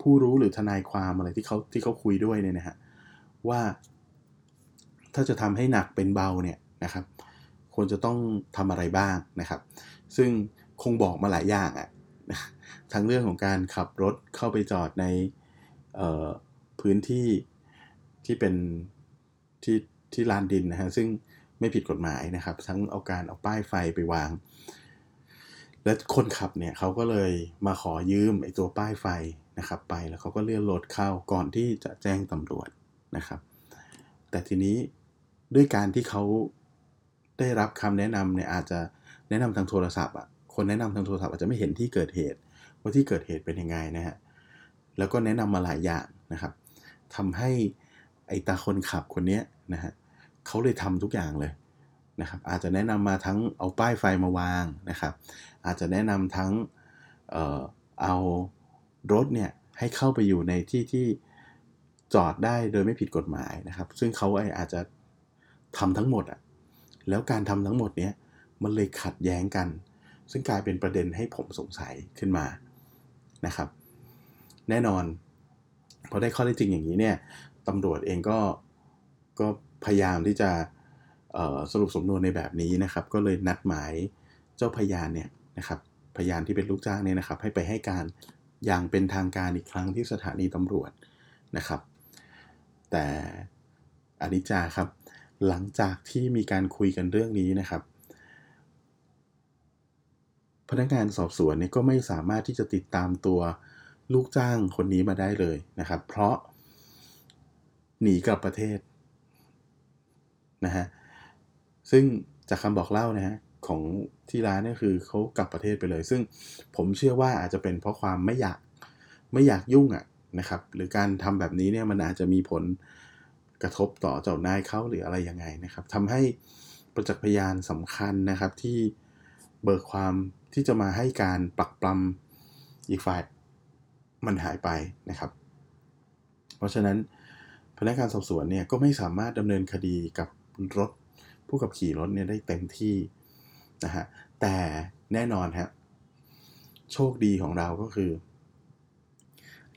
ผู้รู้หรือทนายความอะไรที่เขาที่เขาคุยด้วยเนี่ยนะฮะว่า ถ้าจะทำให้หนักเป็นเบาเนี่ยนะครับควรจะต้องทำอะไรบ้างนะครับ ซึ่งคงบอกมาหลายอย่างอะ่ะทั้งเรื่องของการขับรถเข้าไปจอดในพื้นที่ที่เป็นที่ที่ลานดินนะฮะซึ่งไม่ผิดกฎหมายนะครับ ทั้งเอาการเอาป้ายไฟไปวาง และคนขับเนี่ยเขาก็เลยมาขอยืมไอ้ตัวป้ายไฟนะครับไปแล้วเขาก็เลื่อนรถเข้าก่อนที่จะแจ้งตำรวจนะครับ แต่ทีนี้ ด้วยการที่เขาได้รับคำแนะนำเนี่ยอาจจะแนะนำทางโทรศัพท์อะคนแนะนำทางโทรศัพท์อาจจะไม่เห็นที่เกิดเหตุ ว่าที่เกิดเหตุเป็นยังไงนะฮะแล้วก็แนะนำมาหลายอย่างนะครับทำให้ไอตาคนขับคนนี้นะฮะเขาเลยทำทุกอย่างเลยนะครับอาจจะแนะนำมาทั้งเอาป้ายไฟมาวางนะครับ อาจจะแนะนำทั้งเอ่อเอารถเนี่ยให้เข้าไปอยู่ในที่ที่จอดได้โดยไม่ผิดกฎหมายนะครับ ซึ่งเขาอาจจะ ทำทั้งหมดอะแล้วการทำทั้งหมดเนี้ยมันเลยขัดแย้งกัน ซึ่งกลายเป็นประเด็นให้ผมสงสัยขึ้นมานะครับ แน่นอนพอได้ข้อได้จริงอย่างนี้เนี่ยตำรวจเองก็ก็พยายามที่จะสรุปสมนวนในแบบนี้นะครับ ก็เลยนัดหมายเจ้าพยานเนี่ยนะครับพยานที่เป็นลูกจ้างเนี่ยนะครับ ให้ไปให้การอย่างเป็นทางการอีกครั้งที่สถานีตำรวจนะครับ แต่อนิจจาครับ หลังจากที่มีการคุยกันเรื่องนี้นะครับ พนักงานสอบสวนเนี่ยก็ไม่สามารถที่จะติดตามตัวลูกจ้างคนนี้มาได้เลยนะครับ เพราะ หนีกลับประเทศนะฮะซึ่งจากคำบอกเล่านะฮะของที่ร้านนี่คือเขากลับประเทศไปเลย ซึ่งผมเชื่อว่าอาจจะเป็นเพราะความไม่อยากไม่อยากยุ่งอะนะครับ หรือการทำแบบนี้เนี่ยมันอาจจะมีผล กระทบต่อเจ้านายเขาหรืออะไรยังไงนะครับทำให้ประจักษ์พยานสำคัญนะครับที่เบิกความที่จะมาให้การปักปลำอีกฝ่ายมันหายไปนะครับ เพราะฉะนั้นพนักงานสอบสวนเนี่ยก็ไม่สามารถดำเนินคดีกับรถผู้ขับขี่รถเนี่ยได้เต็มที่นะฮะแต่แน่นอนฮะโชคดีของเราก็คือ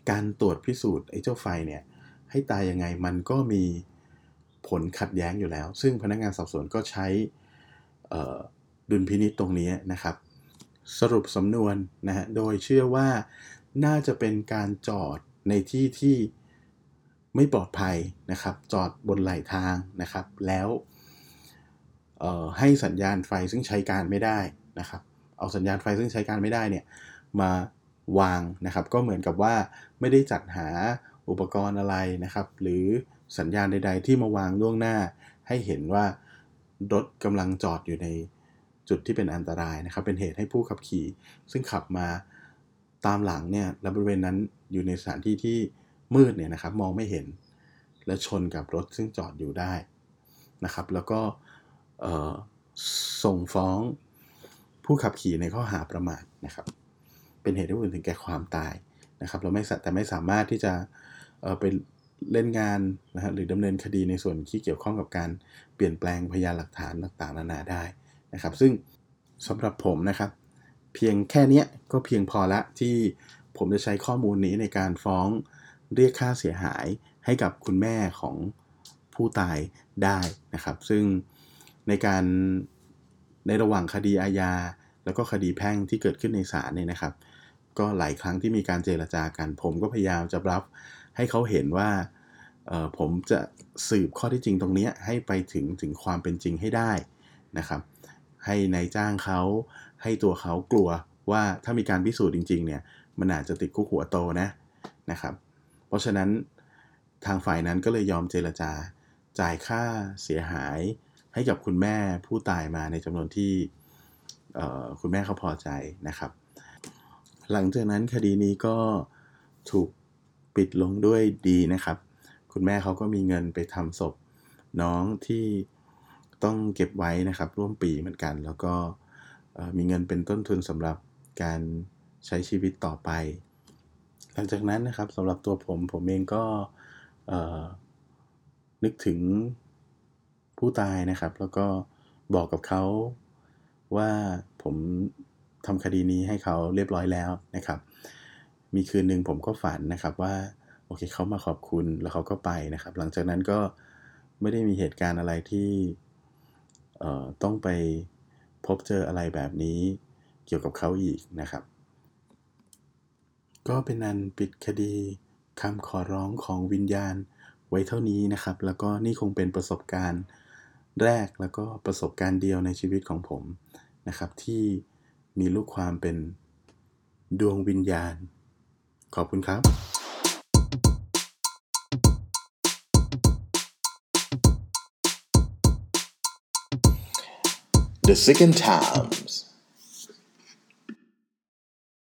การตรวจพิสูจน์ไอ้เจ้าไฟเนี่ย ให้ตายยังไงมันก็มีผลขัดแย้งอยู่แล้ว ซึ่งพนักงานสอบสวนก็ใช้ดุลพินิษตรงนี้นะครับ สรุปสำนวนนะฮะโดยเชื่อว่าน่าจะเป็นการจอดในที่ที่ไม่ปลอดภัยนะครับ จอดบนไหลทางนะครับ แล้วให้สัญญาณไฟซึ่งใช้การไม่ได้นะครับ เอาสัญญาณไฟซึ่งใช้การไม่ได้เนี่ยมาวางนะครับ ก็เหมือนกับว่าไม่ได้จัดหา อุปกรณ์อะไรนะครับ หรือสัญญาณใด ๆ ที่มาวางล่วงหน้า ให้เห็นว่ารถกำลังจอดอยู่ในจุดที่เป็นอันตรายนะครับ เป็นเหตุให้ผู้ขับขี่ ซึ่งขับมาตามหลังเนี่ยและบริเวณนั้นอยู่ในสถานที่ที่มืดเนี่ยนะครับมองไม่เห็น และชนกับรถซึ่งจอดอยู่ได้นะครับ แล้วก็ส่งฟ้องผู้ขับขี่ในข้อหาประมาทนะครับ เป็นเหตุให้ผู้อื่นถึงแก่ความตายนะครับ เราไม่แต่ไม่สามารถที่จะ ไปเล่นงานนะฮะหรือดำเนินคดีในส่วนที่เกี่ยวข้องกับการเปลี่ยนแปลงพยานหลักฐานต่างๆ นานาได้นะครับ ซึ่งสำหรับผมนะครับ เพียงแค่นี้ก็เพียงพอละที่ผมจะใช้ข้อมูลนี้ในการฟ้องเรียกค่าเสียหายให้กับคุณแม่ของผู้ตายได้นะครับ ซึ่งในการในระหว่างคดีอาญา แล้วก็คดีแพ่งที่เกิดขึ้นในศาลเนี่ยนะครับ ก็หลายครั้งที่มีการเจรจากัน ผมก็พยายามจะรับ ให้เขาเห็นว่าผมจะสืบข้อที่จริงตรงนี้ให้ไปถึงถึงความเป็นจริงให้ได้นะครับ ให้ในายจ้างเขาให้ตัวเขากลัวว่าถ้ามีการพิสูจน์จริง ๆ เนี่ยมันอาจจะติดคุกหัวโตนะนะครับ เพราะฉะนั้นทางฝ่ายนั้นก็เลยยอมเจรจาจ่ายค่าเสียหายให้กับคุณแม่ผู้ตายมาในจำนวนที่คุณแม่เขาพอใจนะครับ หลังจากนั้นคดีนี้ก็ถูก ปิดลงด้วยดีนะครับ คุณแม่เขาก็มีเงินไปทำศพ น้องที่ต้องเก็บไว้นะครับ ร่วมปีเหมือนกัน แล้วก็มีเงินเป็นต้นทุนสำหรับการใช้ชีวิตต่อไป หลังจากนั้นนะครับสำหรับตัวผมผมเองก็นึกถึงผู้ตายนะครับ แล้วก็บอกกับเขาว่าผมทำคดีนี้ให้เขาเรียบร้อยแล้วนะครับ มีคืนหนึ่งผมก็ฝันนะครับว่าโอเคเขามาขอบคุณแล้วเขาก็ไปนะครับ หลังจากนั้นก็ไม่ได้มีเหตุการณ์อะไรที่ต้องไปพบเจออะไรแบบนี้เกี่ยวกับเขาอีกนะครับ ก็เป็นนันปิดคดีคำขอร้องของวิญญาณไว้เท่านี้นะครับ แล้วก็นี่คงเป็นประสบการณ์แรกแล้วก็ประสบการณ์เดียวในชีวิตของผมนะครับ ที่มีลูกความเป็นดวงวิญญาณ ขอบคุณครับ The Second Times